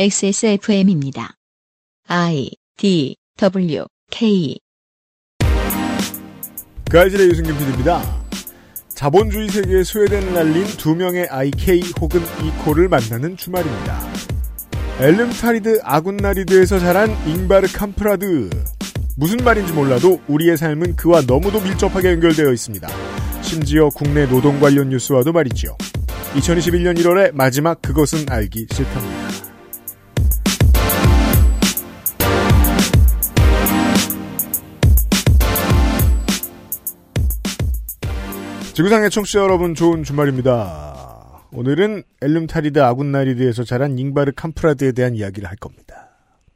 XSFM입니다. I D W K 그알싫의 유승균 PD입니다. 자본주의 세계의 스웨덴을 알린 두 명의 IK 혹은 이코를 만나는 주말입니다. 엘름타리드 아군나리드에서 자란 잉바르 캄프라드. 무슨 말인지 몰라도 우리의 삶은 그와 너무도 밀접하게 연결되어 있습니다. 심지어 국내 노동 관련 뉴스와도 말이죠. 2021년 1월의 마지막 그것은 알기 싫다입니다. 지구상의 청취자 여러분 좋은 주말입니다. 오늘은 엘름타리드 아군나리드에서 자란 잉바르 캄프라드에 대한 이야기를 할 겁니다.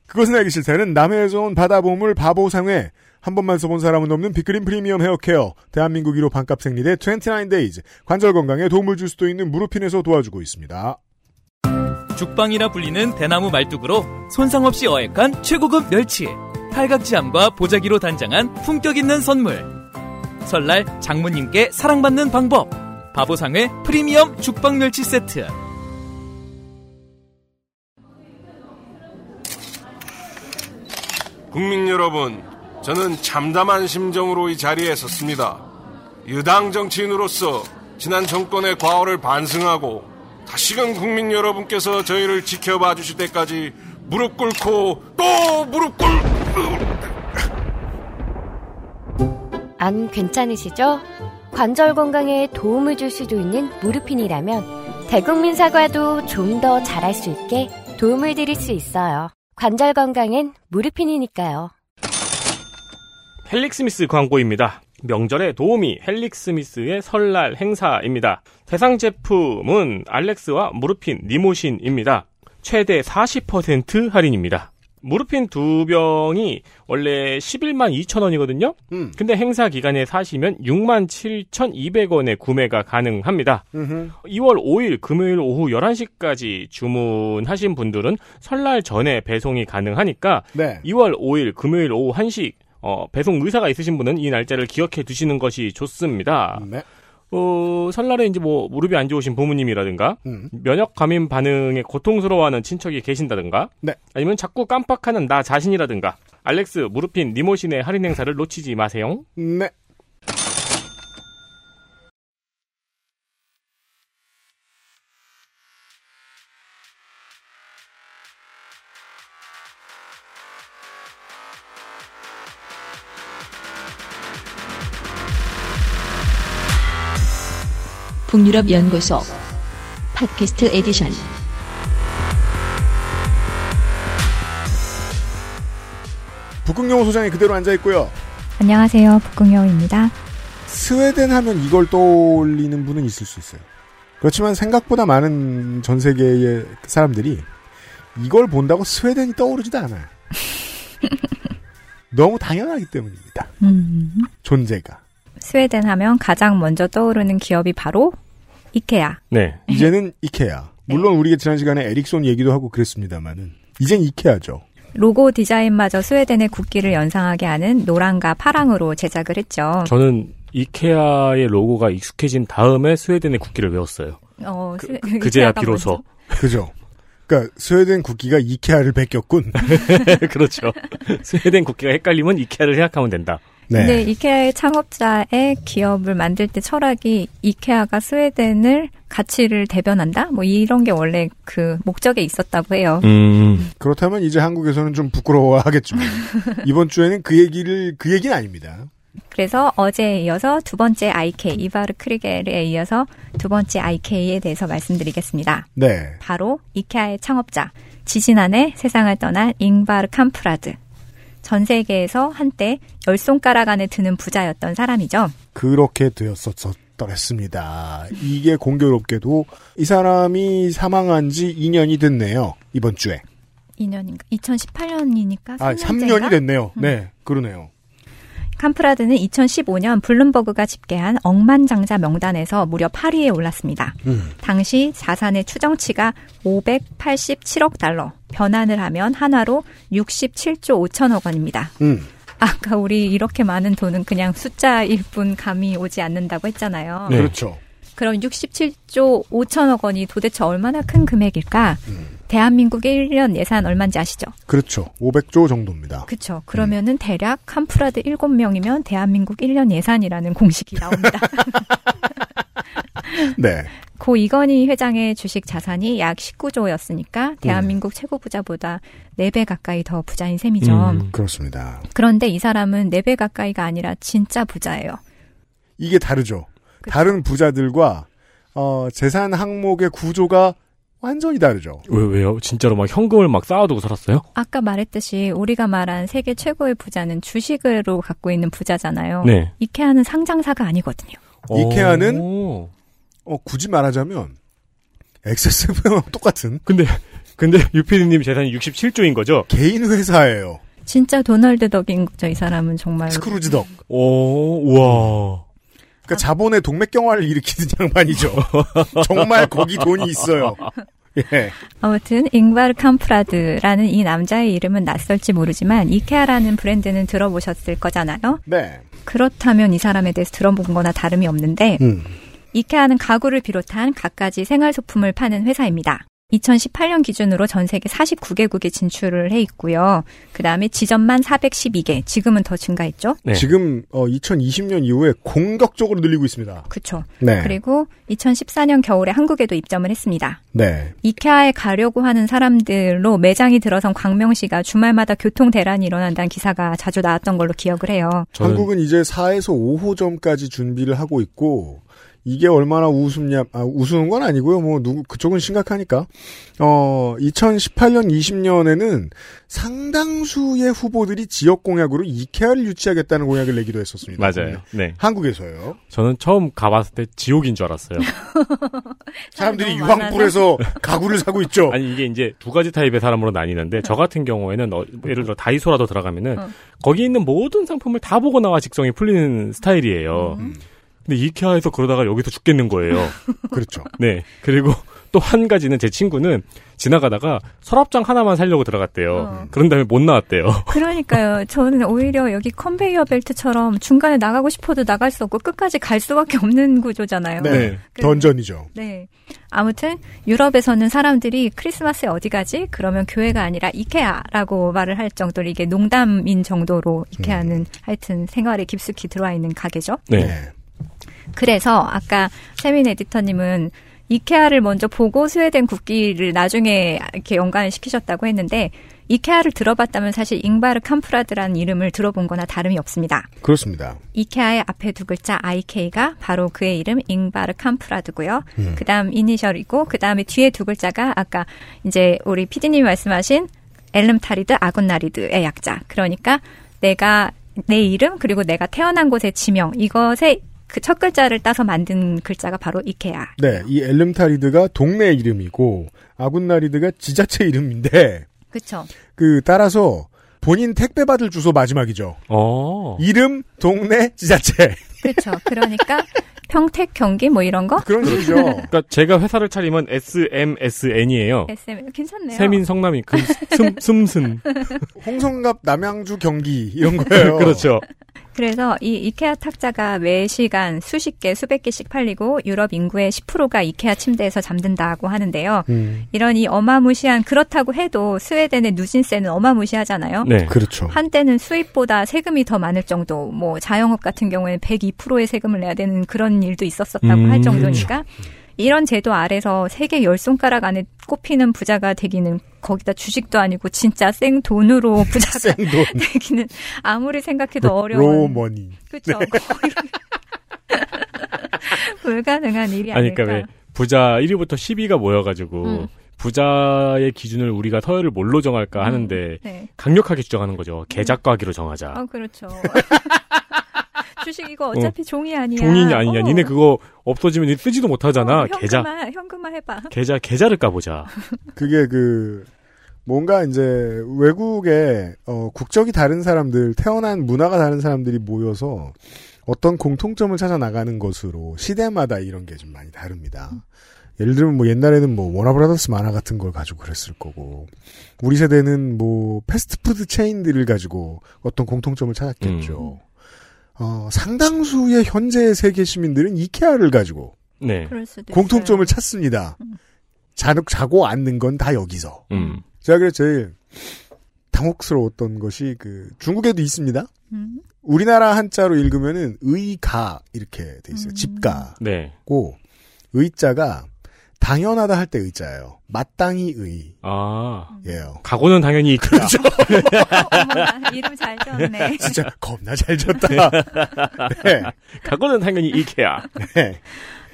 그것은 알기 싫다는 남해에서 온 바다보물 바보상회 한 번만 써본 사람은 없는 빅그린 프리미엄 헤어케어 대한민국 1호 반값 생리대 29데이즈 관절 건강에 도움을 줄 수도 있는 무릎핀에서 도와주고 있습니다. 죽방이라 불리는 대나무 말뚝으로 손상 없이 어획한 최고급 멸치 팔각지함과 보자기로 단장한 품격 있는 선물 설날 장모님께 사랑받는 방법 바보상회 프리미엄 죽방 멸치 세트 국민 여러분, 저는 참담한 심정으로 이 자리에 섰습니다. 유당 정치인으로서 지난 정권의 과오를 반성하고 다시금 국민 여러분께서 저희를 지켜봐 주실 때까지 무릎 꿇고 또 무릎 꿇... 안 괜찮으시죠? 관절 건강에 도움을 줄 수도 있는 무르핀이라면 대국민 사과도 좀 더 잘할 수 있게 도움을 드릴 수 있어요. 관절 건강엔 무르핀이니까요. 헬릭스미스 광고입니다. 명절에 도우미 헬릭스미스의 설날 행사입니다. 대상 제품은 알렉스와 무르핀 니모신입니다. 최대 40% 할인입니다. 무르핀 두 병이 원래 11만 2천 원이거든요. 음. 근데 행사 기간에 사시면 6만 7,200원에 구매가 가능합니다. 음흠. 2월 5일 금요일 오후 11시까지 주문하신 분들은 설날 전에 배송이 가능하니까 네. 2월 5일 금요일 오후 1시 어, 배송 의사가 있으신 분은 이 날짜를 기억해 두시는 것이 좋습니다. 네. 어, 설날에 이제 뭐 무릎이 안 좋으신 부모님이라든가 음. 면역 감염 반응에 고통스러워하는 친척이 계신다든가 네. 아니면 자꾸 깜빡하는 나 자신이라든가 알렉스 무르핀 니모신의 할인 행사를 놓치지 마세요. 네. 북유럽 연구소 팟캐스트 에디션 북극여우 소장이 그대로 앉아 있고요. 안녕하세요. 북극여우입니다. 스웨덴 하면 이걸 떠올리는 분은 있을 수 있어요. 그렇지만 생각보다 많은 전 세계의 사람들이 이걸 본다고 스웨덴이 떠오르지도 않아요. 너무 당연하기 때문입니다. 음, 존재가. 스웨덴 하면 가장 먼저 떠오르는 기업이 바로 이케아. 네. 이제는 이케아. 물론 우리가 지난 시간에 에릭손 얘기도 하고 그랬습니다만은 이젠 이케아죠. 로고 디자인마저 스웨덴의 국기를 연상하게 하는 노랑과 파랑으로 제작을 했죠. 저는 이케아의 로고가 익숙해진 다음에 스웨덴의 국기를 외웠어요. 어, 그, 스웨- 그, 그제야 비로소. 먼저. 그죠? 그러니까 스웨덴 국기가 이케아를 베꼈군. 그렇죠. 스웨덴 국기가 헷갈리면 이케아를 생각하면 된다. 네. 근데 이케아의 창업자의 기업을 만들 때 철학이 이케아가 스웨덴을 가치를 대변한다? 뭐 이런 게 원래 그 목적에 있었다고 해요. 음. 그렇다면 이제 한국에서는 좀 부끄러워하겠지만 이번 주에는 그 얘기를 그 얘기는 아닙니다. 그래서 어제에 이어서 두 번째 IK, 이바르 크리겔에 이어서 두 번째 IK에 대해서 말씀드리겠습니다. 네. 바로 이케아의 창업자, 지지난해 세상을 떠난 잉바르 캄프라드. 전 세계에서 한때 열 손가락 안에 드는 부자였던 사람이죠. 그렇게 되었었더랬습니다. 이게 공교롭게도 이 사람이 사망한 지 2년이 됐네요. 이번 주에. 2년인가? 2018년이니까 3년째인가? 아, 3년이 됐네요. 네, 그러네요. 캄프라드는 2015년 블룸버그가 집계한 억만장자 명단에서 무려 8위에 올랐습니다. 음. 당시 자산의 추정치가 587억 달러, 변환을 하면 한화로 67조 5천억 원입니다. 음. 아까 우리 이렇게 많은 돈은 그냥 숫자일 뿐 감이 오지 않는다고 했잖아요. 네. 그렇죠. 그럼 67조 5천억 원이 도대체 얼마나 큰 금액일까? 음. 대한민국 1년 예산 얼마인지 아시죠? 그렇죠. 500조 정도입니다. 그쵸. 그러면은 대략 캄프라드 7명이면 대한민국 1년 예산이라는 공식이 나옵니다. 네. 고 이건희 회장의 주식 자산이 약 19조였으니까 대한민국 최고 부자보다 4배 가까이 더 부자인 셈이죠. 음. 그렇습니다. 그런데 이 사람은 4배 가까이가 아니라 진짜 부자예요. 이게 다르죠. 그쵸. 다른 부자들과 어, 재산 항목의 구조가 완전히 다르죠. 왜, 왜요? 진짜로 막 현금을 막 쌓아두고 살았어요? 아까 말했듯이 우리가 말한 세계 최고의 부자는 주식으로 갖고 있는 부자잖아요. 네. 이케아는 상장사가 아니거든요. 이케아는 오. 어, 굳이 말하자면 XSFM랑 똑같은 근데, 근데 유피디님 재산이 67조인 거죠? 개인 회사예요. 진짜 도널드 덕인 거죠. 이 사람은 정말. 스크루지 덕. 오, 우와. 그러니까 자본의 동맥경화를 일으키는 양반이죠. 정말 거기 돈이 있어요. 예. 아무튼 잉바르 캄프라드라는 이 남자의 이름은 낯설지 모르지만 이케아라는 브랜드는 들어보셨을 거잖아요. 네. 그렇다면 이 사람에 대해서 들어본 거나 다름이 없는데 음. 이케아는 가구를 비롯한 갖가지 생활 소품을 파는 회사입니다. 2018년 기준으로 전 세계 49개국에 진출을 해 있고요. 그 다음에 지점만 412개, 지금은 더 증가했죠? 네. 지금 어, 2020년 이후에 공격적으로 늘리고 있습니다. 그쵸. 네. 그리고 2014년 겨울에 한국에도 입점을 했습니다. 네. 이케아에 가려고 하는 사람들로 매장이 들어선 광명시가 주말마다 교통 대란이 일어난다는 기사가 자주 나왔던 걸로 기억을 해요. 저는 한국은 이제 4에서 5호점까지 준비를 하고 있고 이게 얼마나 우습냐 아, 우스운 건 아니고요. 뭐 누구 그쪽은 심각하니까. 어 2018년 20년에는 상당수의 후보들이 지역 공약으로 이케아를 유치하겠다는 공약을 내기도 했었습니다. 맞아요. 네. 한국에서요. 저는 처음 가봤을 때 지옥인 줄 알았어요. 사람들이. 유황불에서 가구를 사고 있죠. 아니 이게 이제 두 가지 타입의 사람으로 나뉘는데 저 같은 경우에는 어, 예를 들어 다이소라도 들어가면은 어. 거기 있는 모든 상품을 다 보고 나와 직성이 풀리는 스타일이에요. 음. 근데 이케아에서 그러다가 여기서 죽겠는 거예요. 그렇죠. 네. 그리고 또 한 가지는 제 친구는 지나가다가 서랍장 하나만 살려고 들어갔대요. 어. 그런 다음에 못 나왔대요. 그러니까요. 저는 오히려 여기 컨베이어 벨트처럼 중간에 나가고 싶어도 나갈 수 없고 끝까지 갈 수밖에 없는 구조잖아요. 네. 네. 그- 던전이죠. 네. 아무튼 유럽에서는 사람들이 크리스마스에 어디 가지? 그러면 교회가 아니라 이케아라고 말을 할 정도로 이게 농담인 정도로 이케아는 하여튼 생활에 깊숙이 들어와 있는 가게죠. 네. 그래서 아까 세민 에디터님은 이케아를 먼저 보고 스웨덴 국기를 나중에 이렇게 연관을 시키셨다고 했는데 이케아를 들어봤다면 사실 잉바르 캄프라드라는 이름을 들어본 거나 다름이 없습니다. 그렇습니다. 이케아의 앞에 두 글자 IK가 바로 그의 이름 잉바르 캄프라드고요. 음. 그다음 이니셜이고 그다음에 뒤에 두 글자가 아까 이제 우리 피디님이 말씀하신 엘름타리드 아군나리드의 약자. 그러니까 내가 내 이름 그리고 내가 태어난 곳의 지명 이것의 그 첫 글자를 따서 만든 글자가 바로 이케아. 네, 이 엘름타리드가 동네 이름이고 아군나리드가 지자체 이름인데 그렇죠. 그 따라서 본인 택배 받을 주소 마지막이죠. 어. 이름, 동네, 지자체 그렇죠. 그러니까 평택 경기 뭐 이런 거 그런 식이죠. 그러니까 제가 회사를 차리면 SMSN이에요. SM 괜찮네요. 세민 성남이 그 슴, 슴슨. 홍성갑, 남양주, 경기 이런 거예요. 그렇죠. 그래서 이 이케아 탁자가 매 시간 수십 개, 수백 개씩 팔리고 유럽 인구의 10%가 이케아 침대에서 잠든다고 하는데요. 음, 이런 이 어마무시한 그렇다고 해도 스웨덴의 누진세는 어마무시하잖아요. 네. 그렇죠. 한때는 수입보다 세금이 더 많을 정도, 뭐 자영업 같은 경우에는 102%의 세금을 내야 되는 그런 일도 있었었다고 음, 할 정도니까 이런 제도 아래서 세계 열 손가락 안에 꼽히는 부자가 되기는 거기다 주식도 아니고 진짜 생 돈으로 부자가 생돈, 되기는 아무리 생각해도 어려운 머니. 그렇죠. 불가능한 일이 아니, 아닐까. 그러니까 왜 부자 1위부터 10위가 모여가지고 음. 부자의 기준을 우리가 서열을 뭘로 정할까 하는데 네. 강력하게 주장하는 거죠. 계좌과기로 정하자. 어 그렇죠. 주식 이거 어차피 종이 아니야. 종이냐 아니냐. 어. 니네 그거 없어지면 니 쓰지도 못하잖아. 어, 계좌 현금화, 현금화 해봐. 계좌 계좌를 까보자. 그게 그 뭔가 이제 외국에 어, 국적이 다른 사람들, 태어난 문화가 다른 사람들이 모여서 어떤 공통점을 찾아 나가는 것으로 시대마다 이런 게 좀 많이 다릅니다. 예를 들면 뭐 옛날에는 뭐 워너브라더스 만화 같은 걸 가지고 그랬을 거고 우리 세대는 뭐 패스트푸드 체인들을 가지고 어떤 공통점을 찾았겠죠. 어, 상당수의 현재 세계 시민들은 이케아를 가지고 네. 그럴 수도 공통점을 있어요. 찾습니다. 자, 자고 앉는 건 다 여기서. 음. 제가 그래서 제일 당혹스러웠던 것이 그 중국에도 있습니다. 음. 우리나라 한자로 읽으면은 의가 이렇게 돼 있어요. 음. 집가고 네. 의자가 당연하다 할 때 의자예요. 마땅히 의예요. 아. 음. 각오는 당연히 있다. 그렇죠. 어머나, 이름 잘 지었네. 진짜 겁나 잘 졌다. 네. 각오는 당연히 이케야. 네.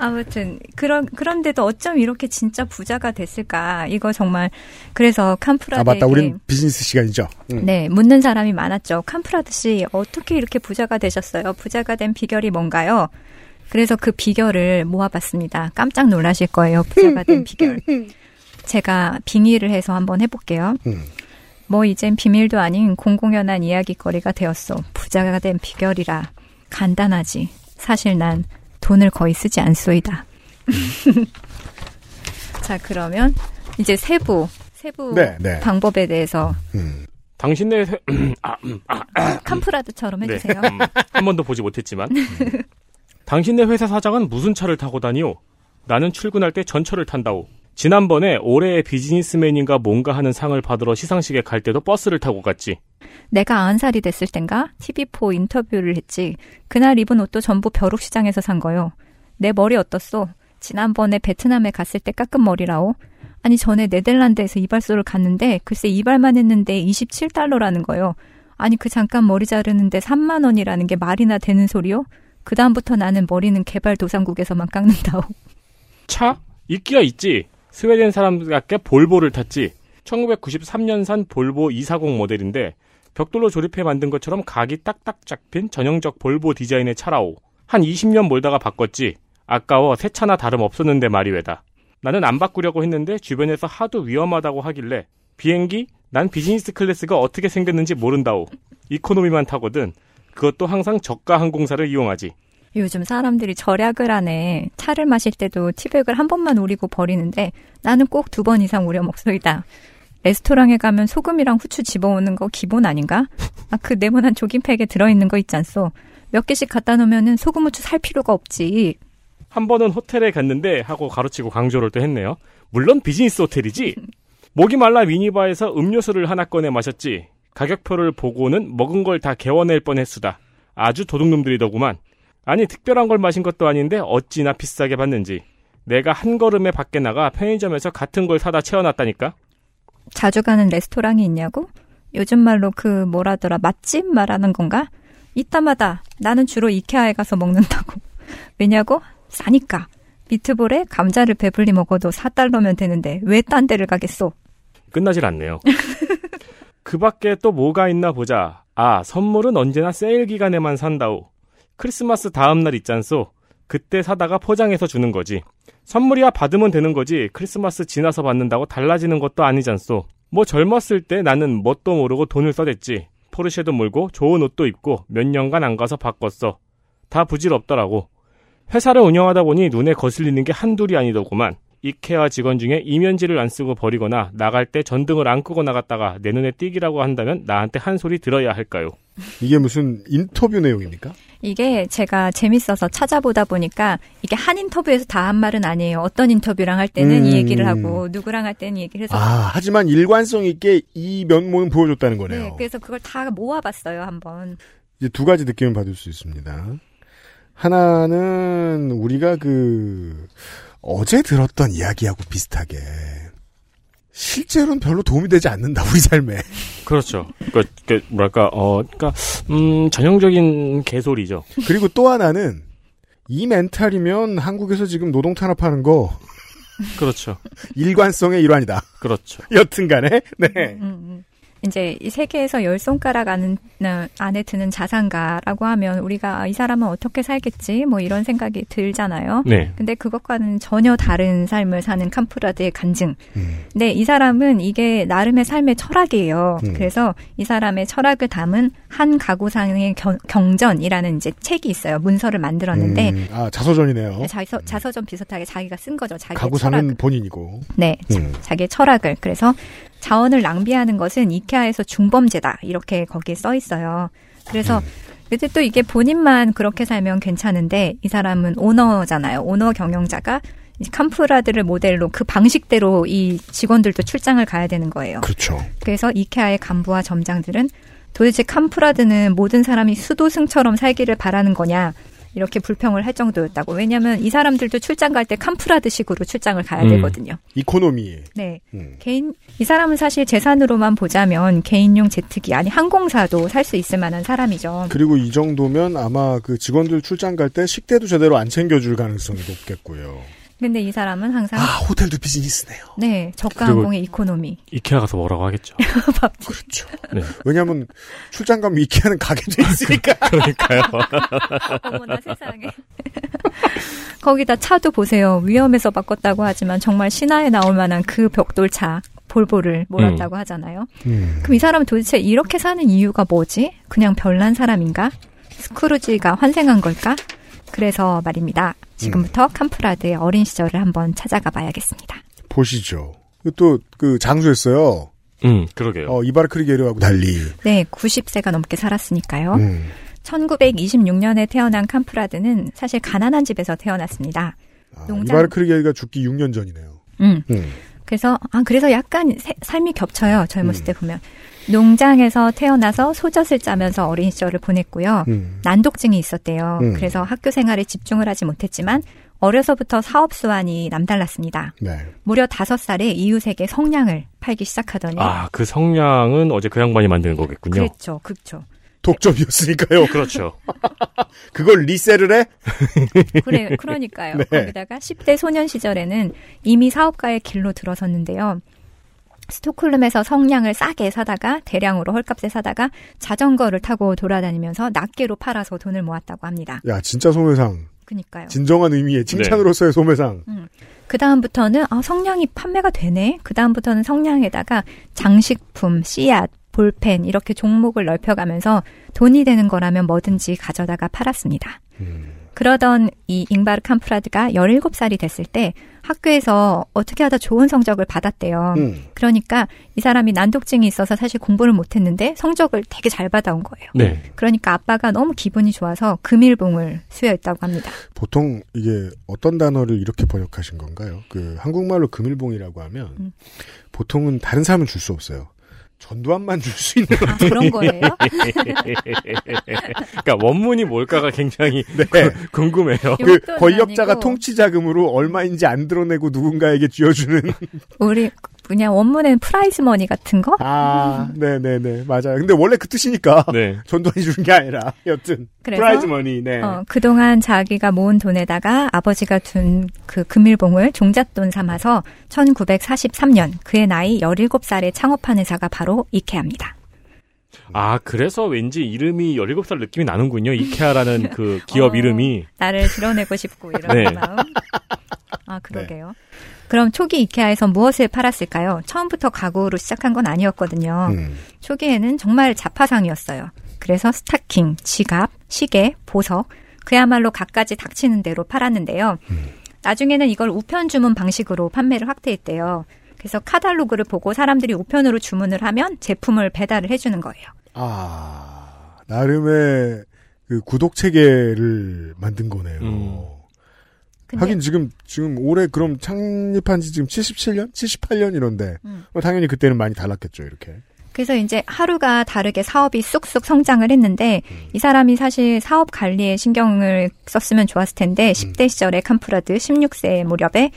아무튼 그런 그런데도 어쩜 이렇게 진짜 부자가 됐을까? 이거 정말 그래서 캄프라드에게 아 맞다. 우린 비즈니스 시간이죠. 음. 네 묻는 사람이 많았죠. 캄프라드 씨 어떻게 이렇게 부자가 되셨어요? 부자가 된 비결이 뭔가요? 그래서 그 비결을 모아봤습니다. 깜짝 놀라실 거예요. 부자가 된 비결. 제가 빙의를 해서 한번 해볼게요. 음. 뭐 이젠 비밀도 아닌 공공연한 이야기거리가 되었어. 부자가 된 비결이라 간단하지. 사실 난 돈을 거의 쓰지 않소이다. 자 그러면 이제 세부 세부 네, 네. 방법에 대해서 음. 당신네 회... 아, 음, 아, 캄프라드처럼 네. 해주세요. 음, 한 번도 보지 못했지만. 음. 당신네 회사 사장은 무슨 차를 타고 다니오? 나는 출근할 때 전철을 탄다오. 지난번에 올해의 비즈니스맨인가 뭔가 하는 상을 받으러 시상식에 갈 때도 버스를 타고 갔지. 내가 아흔 살이 됐을 땐가 TV4 인터뷰를 했지. 그날 입은 옷도 전부 벼룩시장에서 산 거요. 내 머리 어떻소? 지난번에 베트남에 갔을 때 깎은 머리라오. 아니 전에 네덜란드에서 이발소를 갔는데 글쎄 이발만 했는데 27달러라는 거요. 아니 그 잠깐 머리 자르는데 3만 원이라는 게 말이나 되는 소리요? 그 다음부터 나는 머리는 개발도상국에서만 깎는다오. 차? 있기야 있지. 스웨덴 사람답게 볼보를 탔지. 1993년산 볼보 240 모델인데 벽돌로 조립해 만든 것처럼 각이 딱딱 잡힌 전형적 볼보 디자인의 차라오. 한 20년 몰다가 바꿨지. 아까워 새 차나 다름 없었는데 말이외다. 나는 안 바꾸려고 했는데 주변에서 하도 위험하다고 하길래 비행기? 난 비즈니스 클래스가 어떻게 생겼는지 모른다오. 이코노미만 타거든. 그것도 항상 저가 항공사를 이용하지. 요즘 사람들이 절약을 하네. 차를 마실 때도 티백을 한 번만 우리고 버리는데 나는 꼭 두 번 이상 우려 먹소이다. 레스토랑에 가면 소금이랑 후추 집어오는 거 기본 아닌가? 아, 그 네모난 조깅팩에 들어있는 거 있지 않소? 몇 개씩 갖다 놓으면은 소금 후추 살 필요가 없지. 한 번은 호텔에 갔는데 하고 가로치고 강조를 또 했네요. 물론 비즈니스 호텔이지. 목이 말라 미니바에서 음료수를 하나 꺼내 마셨지. 가격표를 보고는 먹은 걸 다 개워낼 뻔했수다. 아주 도둑놈들이더구만. 아니 특별한 걸 마신 것도 아닌데 어찌나 비싸게 받는지. 내가 한 걸음에 밖에 나가 편의점에서 같은 걸 사다 채워놨다니까. 자주 가는 레스토랑이 있냐고? 요즘 말로 그 뭐라더라 맛집 말하는 건가? 이따마다 나는 주로 이케아에 가서 먹는다고. 왜냐고? 싸니까. 미트볼에 감자를 배불리 먹어도 4달러면 되는데 왜 딴 데를 가겠소? 끝나질 않네요. 그 밖에 또 뭐가 있나 보자. 아, 선물은 언제나 세일 기간에만 산다오. 크리스마스 다음날 있잖소. 그때 사다가 포장해서 주는 거지. 선물이야 받으면 되는 거지. 크리스마스 지나서 받는다고 달라지는 것도 아니잖소. 뭐 젊었을 때 나는 뭣도 모르고 돈을 써댔지. 포르쉐도 몰고 좋은 옷도 입고 몇 년간 안 가서 바꿨어. 다 부질없더라고. 회사를 운영하다 보니 눈에 거슬리는 게 한둘이 아니더구만. 이케아 직원 중에 이면지를 안 쓰고 버리거나 나갈 때 전등을 안 끄고 나갔다가 내 눈에 띄기라고 한다면 나한테 한 소리 들어야 할까요? 이게 무슨 인터뷰 내용입니까? 이게 제가 재밌어서 찾아보다 보니까 이게 한 인터뷰에서 다 한 말은 아니에요. 어떤 인터뷰랑 할 때는 음. 이 얘기를 하고 누구랑 할 때는 이 얘기를 해서 아, 하지만 일관성 있게 이 면모는 보여줬다는 거네요. 네, 그래서 그걸 다 모아봤어요 한번. 이제 두 가지 느낌을 받을 수 있습니다. 하나는 우리가 그 어제 들었던 이야기하고 비슷하게 실제로는 별로 도움이 되지 않는다 우리 삶에. 그렇죠. 그, 그 뭐랄까, 어, 그니까, 음, 전형적인 개소리죠. 그리고 또 하나는 이 멘탈이면 한국에서 지금 노동 탄압하는 거 그렇죠. 일관성의 일환이다. 그렇죠. 여튼간에 네. 음, 음. 이제 이 세계에서 열 손가락 안은, 어, 안에 드는 자산가라고 하면 우리가 아, 이 사람은 어떻게 살겠지 뭐 이런 생각이 들잖아요. 네. 근데 그것과는 전혀 다른 삶을 사는 캄프라드의 간증. 음. 근데 이 사람은 이게 나름의 삶의 철학이에요. 음. 그래서 이 사람의 철학을 담은 한 가구상의 경, 경전이라는 이제 책이 있어요. 문서를 만들었는데 음, 아 자서전이네요. 자서, 자서전 비슷하게 자기가 쓴 거죠. 자기의 가구사는 철학을. 본인이고. 네, 자- 음. 자기의 철학을. 그래서 자원을 낭비하는 것은 이케아에서 중범죄다. 이렇게 거기에 써 있어요. 그래서 근데 또 이게 본인만 그렇게 살면 괜찮은데 이 사람은 오너잖아요. 오너 경영자가 캄프라드를 모델로 그 방식대로 이 직원들도 출장을 가야 되는 거예요. 그렇죠. 그래서 이케아의 간부와 점장들은 도대체 캄프라드는 모든 사람이 수도승처럼 살기를 바라는 거냐 이렇게 불평을 할 정도였다고. 왜냐하면 이 사람들도 출장 갈 때 캄프라드 식으로 출장을 가야 음. 되거든요. 이코노미. 네. 음. 개인 이 사람은 사실 재산으로만 보자면 개인용 제트기 아니 항공사도 살 수 있을 만한 사람이죠. 그리고 이 정도면 아마 그 직원들 출장 갈 때 식대도 제대로 안 챙겨줄 가능성이 높겠고요. 근데 이 사람은 항상 아, 호텔도 비즈니스네요. 네 저가 항공의 이코노미 이케아 가서 뭐라고 하겠죠. 그렇죠. 네. 왜냐하면 출장 가면 이케아는 가게 돼 있으니까. 그러니까요. 어머나 세상에. 거기다 차도 보세요. 위험해서 바꿨다고 하지만 정말 신화에 나올 만한 그 벽돌차 볼보를 몰았다고 하잖아요. 음. 그럼 이 사람은 도대체 이렇게 사는 이유가 뭐지? 그냥 별난 사람인가? 스크루지가 환생한 걸까? 그래서 말입니다. 지금부터 캄프라드의 어린 시절을 한번 찾아가 봐야겠습니다. 보시죠. 또 그 장수했어요. 음, 그러게요. 어, 이바르 크리게르하고 달리. 네, 90세가 넘게 살았으니까요. 음. 1926년에 태어난 캄프라드는 사실 가난한 집에서 태어났습니다. 아, 농장- 이바르 크리게르가 죽기 6년 전이네요. 음. 음. 그래서 아 그래서 약간 세- 삶이 겹쳐요. 젊었을 음. 때 보면 농장에서 태어나서 소젖을 짜면서 어린 시절을 보냈고요. 음. 난독증이 있었대요. 음. 그래서 학교 생활에 집중을 하지 못했지만 어려서부터 사업 수완이 남달랐습니다. 네. 무려 다섯 살에 이웃에게 성냥을 팔기 시작하더니 아, 그 성냥은 어제 그 양반이 만드는 거겠군요. 그랬죠, 그렇죠. 독점이었으니까요. 그렇죠. 그걸 리셀을 해? 그래, 그러니까요. 네. 거기다가 10대 소년 시절에는 이미 사업가의 길로 들어섰는데요. 스톡홀름에서 성냥을 싸게 사다가 대량으로 헐값에 사다가 자전거를 타고 돌아다니면서 낱개로 팔아서 돈을 모았다고 합니다. 야, 진짜 소매상. 그니까요. 진정한 의미의 칭찬으로서의 소매상. 그 다음부터는 아 성냥이 판매가 되네. 그 다음부터는 성냥에다가 장식품, 씨앗, 볼펜 이렇게 종목을 넓혀가면서 돈이 되는 거라면 뭐든지 가져다가 팔았습니다. 음. 그러던 이 잉바르 캄프라드가 17살이 됐을 때 학교에서 어떻게 하다 좋은 성적을 받았대요. 음. 그러니까 이 사람이 난독증이 있어서 사실 공부를 못했는데 성적을 되게 잘 받아온 거예요. 네. 그러니까 아빠가 너무 기분이 좋아서 금일봉을 수여했다고 합니다. 보통 이게 어떤 단어를 이렇게 번역하신 건가요? 그 한국말로 금일봉이라고 하면 음. 보통은 다른 사람은 줄 수 없어요. 전두환만 줄수 있는 아, 그런 거예요? 그러니까 원문이 뭘까가 굉장히 네. 궁금해요. 그 권력자가 아니고 통치 자금으로 얼마인지 안 드러내고 누군가에게 쥐어주는 우리 그냥 원문엔 prize money 같은 거? 아, 네, 네, 네, 맞아요. 근데 원래 그 뜻이니까 네. 전두환이 주는 게 아니라 여튼 그래서 prize money, 네. 어, 그동안 자기가 모은 돈에다가 아버지가 둔 그 금일봉을 종잣돈 삼아서 1943년 그의 나이 17살에 창업한 회사가 바로 이케아입니다. 아, 그래서 왠지 이름이 17살 느낌이 나는군요. 이케아라는 그 기업 어, 이름이. 나를 드러내고 싶고 이런 네. 마음. 아, 그러게요. 그럼 초기 이케아에서 무엇을 팔았을까요? 처음부터 가구로 시작한 건 아니었거든요. 음. 초기에는 정말 자파상이었어요. 그래서 스타킹, 지갑, 시계, 보석, 그야말로 갖가지 닥치는 대로 팔았는데요. 나중에는 이걸 우편 주문 방식으로 판매를 확대했대요. 그래서 카탈로그를 보고 사람들이 우편으로 주문을 하면 제품을 배달을 해주는 거예요. 아, 나름의 그 구독 체계를 만든 거네요. 음. 하긴 지금 지금 올해 그럼 창립한 지 지금 77년, 78년 이런데 음. 뭐 당연히 그때는 많이 달랐겠죠 이렇게. 그래서 이제 하루가 다르게 사업이 쑥쑥 성장을 했는데 이 사람이 사실 사업 관리에 신경을 썼으면 좋았을 텐데 10대 시절에 캄프라드 16세 무렵에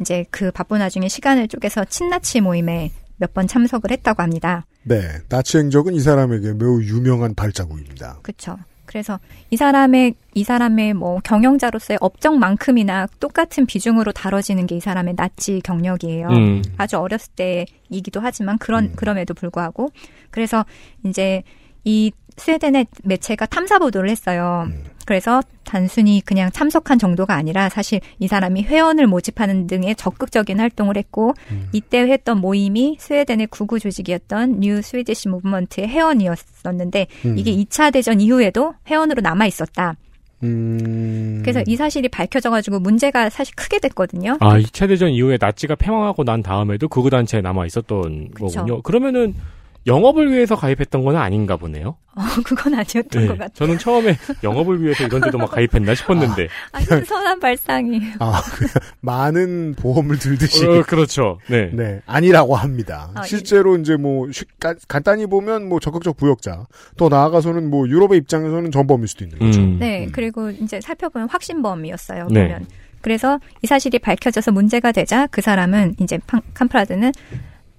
이제 그 바쁜 와중에 시간을 쪼개서 친나치 모임에 몇 번 참석을 했다고 합니다. 네, 나치 행적은 이 사람에게 매우 유명한 발자국입니다. 그렇죠. 그래서 이 사람의 이 사람의 뭐 경영자로서의 업적만큼이나 똑같은 비중으로 다뤄지는 게 이 사람의 나치 경력이에요. 음. 아주 어렸을 때이기도 하지만 그런 그럼에도 불구하고 그래서 이제 이 스웨덴의 매체가 탐사 보도를 했어요. 그래서 단순히 그냥 참석한 정도가 아니라 사실 이 사람이 회원을 모집하는 등의 적극적인 활동을 했고 이때 했던 모임이 스웨덴의 극우 조직이었던 New Swedish Movement의 회원이었었는데 음. 이게 2차 대전 이후에도 회원으로 남아 있었다. 음. 그래서 이 사실이 밝혀져가지고 문제가 사실 크게 됐거든요. 아, 2차 대전 이후에 나치가 패망하고 난 다음에도 극우단체에 남아 있었던 그쵸. 거군요. 그러면은 영업을 위해서 가입했던 건 아닌가 보네요. 어, 그건 아니었던 네, 것 같아요. 저는 처음에 영업을 위해서 이런 데도 막 가입했나 싶었는데. 아, 신선한 발상이. 아, 그 많은 보험을 들듯이. 어, 그렇죠. 네. 네, 아니라고 합니다. 아, 실제로 이제 뭐 쉬- 가- 간단히 보면 뭐 적극적 부역자, 더 나아가서는 뭐 유럽의 입장에서는 전범일 수도 있는 거죠. 음. 네, 그리고 이제 살펴보면 확신범이었어요. 네. 보면. 그래서 이 사실이 밝혀져서 문제가 되자 그 사람은 이제 팡- 캄프라드는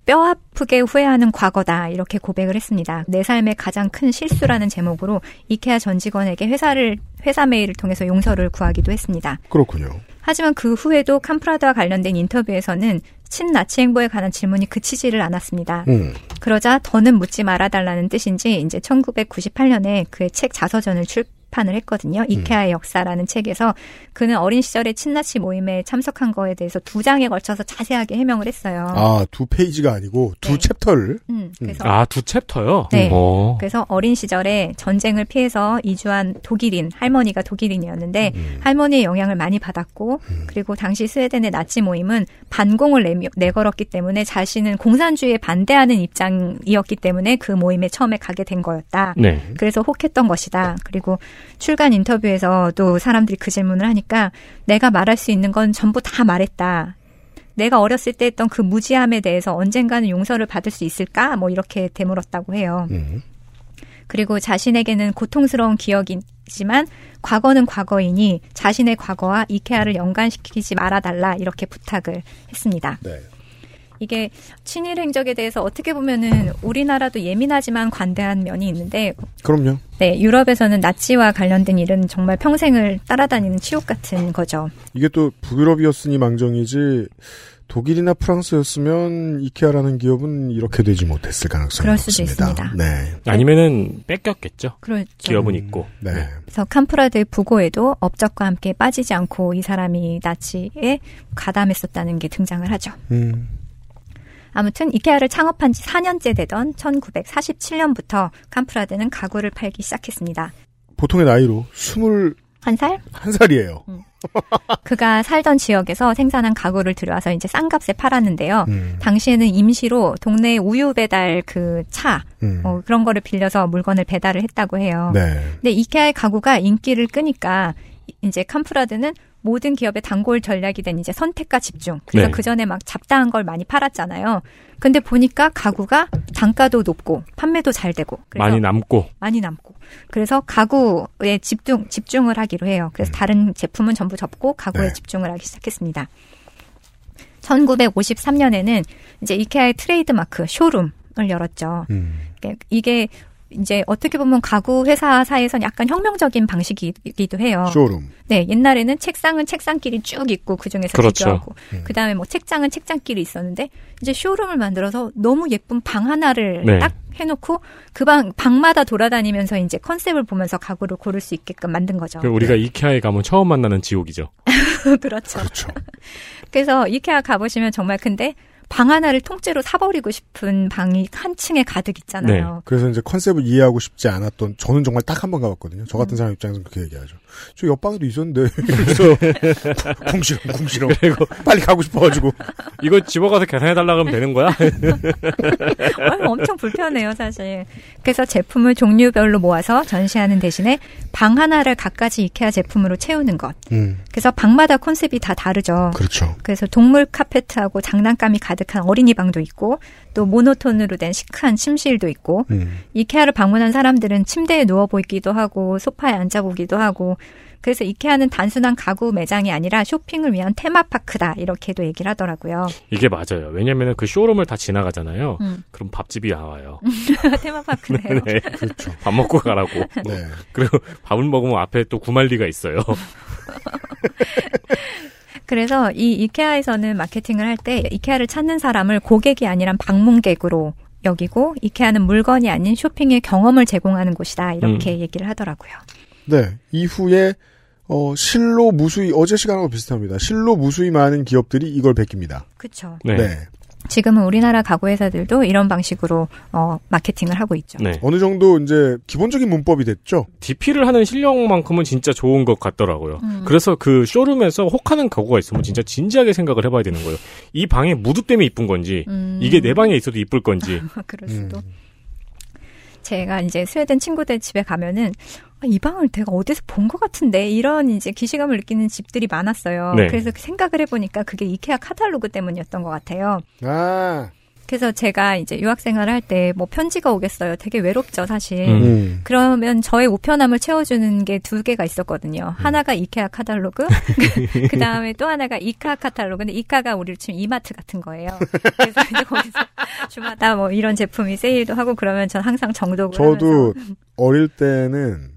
뼈 아프게 후회하는 과거다 이렇게 고백을 했습니다. 내 삶의 가장 큰 실수라는 제목으로 이케아 전 직원에게 회사를 회사 메일을 통해서 용서를 구하기도 했습니다. 그렇군요. 하지만 그 후에도 캄프라드와 관련된 인터뷰에서는 친나치 행보에 관한 질문이 그치지를 않았습니다. 음. 그러자 더는 묻지 말아달라는 뜻인지 이제 1998년에 그의 책 자서전을 출 판을 했거든요. 이케아의 역사라는 책에서 그는 어린 시절에 친나치 모임에 참석한 거에 대해서 두 장에 걸쳐서 자세하게 해명을 했어요. 아, 두 페이지가 아니고 두 네. 챕터를. 음, 그래서 아, 두 챕터요? 네. 어. 그래서 어린 시절에 전쟁을 피해서 이주한 독일인 할머니가 독일인이었는데 음. 할머니의 영향을 많이 받았고 그리고 당시 스웨덴의 나치 모임은 반공을 내, 내걸었기 때문에 자신은 공산주의에 반대하는 입장이었기 때문에 그 모임에 처음에 가게 된 거였다. 네. 그래서 혹했던 것이다. 그리고 출간 인터뷰에서도 사람들이 그 질문을 하니까 내가 말할 수 있는 건 전부 다 말했다. 내가 어렸을 때 했던 그 무지함에 대해서 언젠가는 용서를 받을 수 있을까? 뭐 이렇게 되물었다고 해요. 음. 그리고 자신에게는 고통스러운 기억이지만 과거는 과거이니 자신의 과거와 이케아를 연관시키지 말아달라 이렇게 부탁을 했습니다. 네. 이게 친일 행적에 대해서 어떻게 보면은 우리나라도 예민하지만 관대한 면이 있는데 그럼요. 네, 유럽에서는 나치와 관련된 일은 정말 평생을 따라다니는 치욕 같은 거죠. 이게 또 북유럽이었으니 망정이지 독일이나 프랑스였으면 이케아라는 기업은 이렇게 되지 못했을 가능성이 그럴 수도 높습니다. 있습니다. 네. 아니면은 뺏겼겠죠. 그렇죠. 기업은 있고. 네. 그래서 캄프라드의 부고에도 업적과 함께 빠지지 않고 이 사람이 나치에 가담했었다는 게 등장을 하죠. 음. 아무튼 이케아를 창업한 지 4년째 되던 1947년부터 캄프라드는 가구를 팔기 시작했습니다. 보통의 나이로 21살이에요. 한 살? 그가 살던 지역에서 생산한 가구를 들여와서 이제 싼 값에 팔았는데요. 음. 당시에는 임시로 동네 우유 배달 그 차, 음. 어, 그런 거를 빌려서 물건을 배달을 했다고 해요. 네. 근데 이케아의 가구가 인기를 끄니까 이- 이제 캄프라드는 모든 기업의 단골 전략이 된 이제 선택과 집중. 그래서 네. 그 전에 막 잡다한 걸 많이 팔았잖아요. 근데 보니까 가구가 단가도 높고 판매도 잘 되고 많이 남고. 많이 남고 그래서 가구에 집중 집중을 하기로 해요. 그래서 다른 제품은 전부 접고 가구에 네. 집중을 하기 시작했습니다. 1953년에는 이제 이케아의 트레이드 마크 쇼룸을 열었죠. 음. 이게 이제 어떻게 보면 가구 회사사에선 약간 혁명적인 방식이기도 해요. 쇼룸. 네, 옛날에는 책상은 책상끼리 쭉 있고 그 중에서 그렇죠. 비교하고 음. 그 다음에 뭐 책장은 책장끼리 있었는데 이제 쇼룸을 만들어서 너무 예쁜 방 하나를 네. 딱 해놓고 그 방 방마다 돌아다니면서 이제 컨셉을 보면서 가구를 고를 수 있게끔 만든 거죠. 그 우리가 이케아에 가면 처음 만나는 지옥이죠. 그렇죠. 그렇죠. 그래서 이케아 가보시면 정말 근데 방 하나를 통째로 사버리고 싶은 방이 한 층에 가득 있잖아요. 그래서 이제 컨셉을 이해하고 싶지 않았던 저는 정말 딱 한 번 가봤거든요. 저 음. 같은 사람 입장에서는 그렇게 얘기하죠. 저 옆방에도 있었는데 그래서 궁시렁 궁시렁 그리고 빨리 가고 싶어가지고 이거 집어가서 계산해 달라 그러면 되는 거야? 어, 엄청 불편해요, 사실. 그래서 제품을 종류별로 모아서 전시하는 대신에 방 하나를 갖가지 이케아 제품으로 채우는 것. 음 그래서 방마다 컨셉이 다 다르죠. 그렇죠. 그래서 동물 카페트하고 장난감이 가득한 어린이 방도 있고 또 모노톤으로 된 시크한 침실도 있고 음. 이케아를 방문한 사람들은 침대에 누워 보기도 하고 소파에 앉아 보기도 하고 그래서 이케아는 단순한 가구 매장이 아니라 쇼핑을 위한 테마파크다 이렇게도 얘기를 하더라고요. 이게 맞아요. 왜냐면은 그 쇼룸을 다 지나가잖아요. 음. 그럼 밥집이 나와요. 테마파크네요. 네. 그렇죠. 밥 먹고 가라고. 네. 그리고 밥을 먹으면 앞에 또 구말리가 있어요. 그래서 이 이케아에서는 마케팅을 할 때 이케아를 찾는 사람을 고객이 아니라 방문객으로 여기고 이케아는 물건이 아닌 쇼핑의 경험을 제공하는 곳이다 이렇게 얘기를 하더라고요. 네. 이후에 어, 실로 무수히 어제 시간하고 비슷합니다. 실로 무수히 많은 기업들이 이걸 베낍니다. 그렇죠. 네. 네. 지금은 우리나라 가구 회사들도 이런 방식으로 어, 마케팅을 하고 있죠. 네. 어느 정도 이제 기본적인 문법이 됐죠. DP를 하는 실력만큼은 진짜 좋은 것 같더라고요. 음. 그래서 그 쇼룸에서 혹하는 가구가 있으면 진짜 진지하게 생각을 해봐야 되는 거예요. 이 방에 무드 때문에 이쁜 건지, 음. 이게 내 방에 있어도 이쁠 건지, 그럴 수도. 음. 제가 이제 스웨덴 친구들 집에 가면은 아, 이 방을 내가 어디서 본 것 같은데 이런 이제 기시감을 느끼는 집들이 많았어요. 네. 그래서 생각을 해보니까 그게 이케아 카탈로그 때문이었던 것 같아요. 아, 그래서 제가 이제 유학생활을 할 때 뭐 편지가 오겠어요. 되게 외롭죠, 사실. 음. 음. 그러면 저의 우편함을 채워주는 게 두 개가 있었거든요. 하나가 이케아 카탈로그, 그 다음에 또 하나가 이카 카탈로그. 근데 이카가 우리로 치면 이마트 같은 거예요. 그래서 이제 거기서 주마다 뭐 이런 제품이 세일도 하고 그러면 전 항상 정독을 저도 하면서 어릴 때는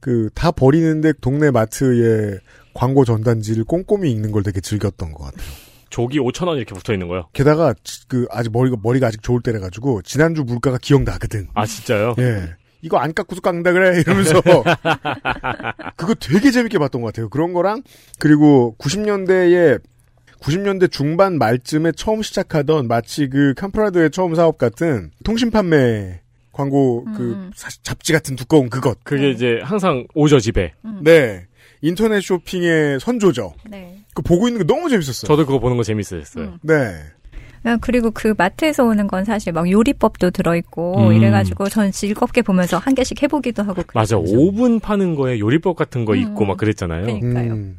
그 다 버리는데 동네 마트에 광고 전단지를 꼼꼼히 읽는 걸 되게 즐겼던 것 같아요. 조기 5천 원 이렇게 붙어 있는 거요. 게다가 지- 그 아직 머리가 머리가 아직 좋을 때래 가지고 지난주 물가가 기억나거든. 아 진짜요? 예. 이거 안 깎고서 깎는다 그래 이러면서 그거 되게 재밌게 봤던 것 같아요. 그런 거랑 그리고 90년대에 90년대 중반 말쯤에 처음 시작하던 마치 그 캄프라드의 처음 사업 같은 통신 판매 광고 그 음. 사- 잡지 같은 두꺼운 그것. 그게 네. 이제 항상 오죠 집에. 네. 인터넷 쇼핑의 선조죠. 네. 그 보고 있는 게 너무 재밌었어요. 저도 그거 보는 거 재밌었어요. 음. 네. 아, 그리고 그 마트에서 오는 건 사실 막 요리법도 들어있고 음. 이래가지고 전 즐겁게 보면서 한 개씩 해보기도 하고 맞아. 그랬죠. 오븐 파는 거에 요리법 같은 거 음. 있고 막 그랬잖아요. 그러니까. 그러니까요. 음.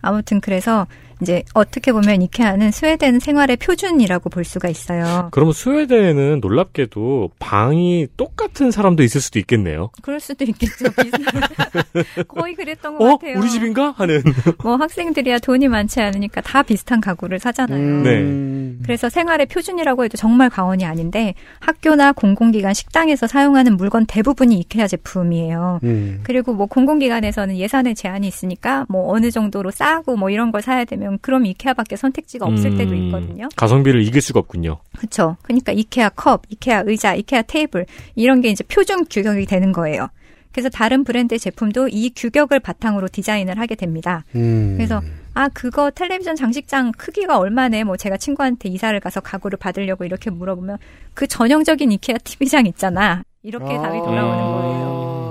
아무튼 그래서 이제 어떻게 보면 이케아는 스웨덴 생활의 표준이라고 볼 수가 있어요. 그러면 스웨덴에는 놀랍게도 방이 똑같은 사람도 있을 수도 있겠네요. 그럴 수도 있겠죠. 거의 그랬던 것 어? 같아요. 우리 집인가? 하는. 뭐 학생들이야 돈이 많지 않으니까 다 비슷한 가구를 사잖아요. 음. 그래서 생활의 표준이라고 해도 정말 과언이 아닌데 학교나 공공기관 식당에서 사용하는 물건 대부분이 이케아 제품이에요. 음. 그리고 뭐 공공기관에서는 예산에 제한이 있으니까 뭐 어느 정도로 싸고 뭐 이런 걸 사야 되면 그럼 이케아밖에 선택지가 없을 때도 음, 있거든요. 가성비를 이길 수가 없군요. 그렇죠. 그러니까 이케아 컵, 이케아 의자, 이케아 테이블 이런 게 이제 표준 규격이 되는 거예요. 그래서 다른 브랜드의 제품도 이 규격을 바탕으로 디자인을 하게 됩니다. 음. 그래서 아 그거 텔레비전 장식장 크기가 얼마네? 뭐 제가 친구한테 이사를 가서 가구를 받으려고 이렇게 물어보면 그 전형적인 이케아 TV장 있잖아. 이렇게 답이 돌아오는 거예요.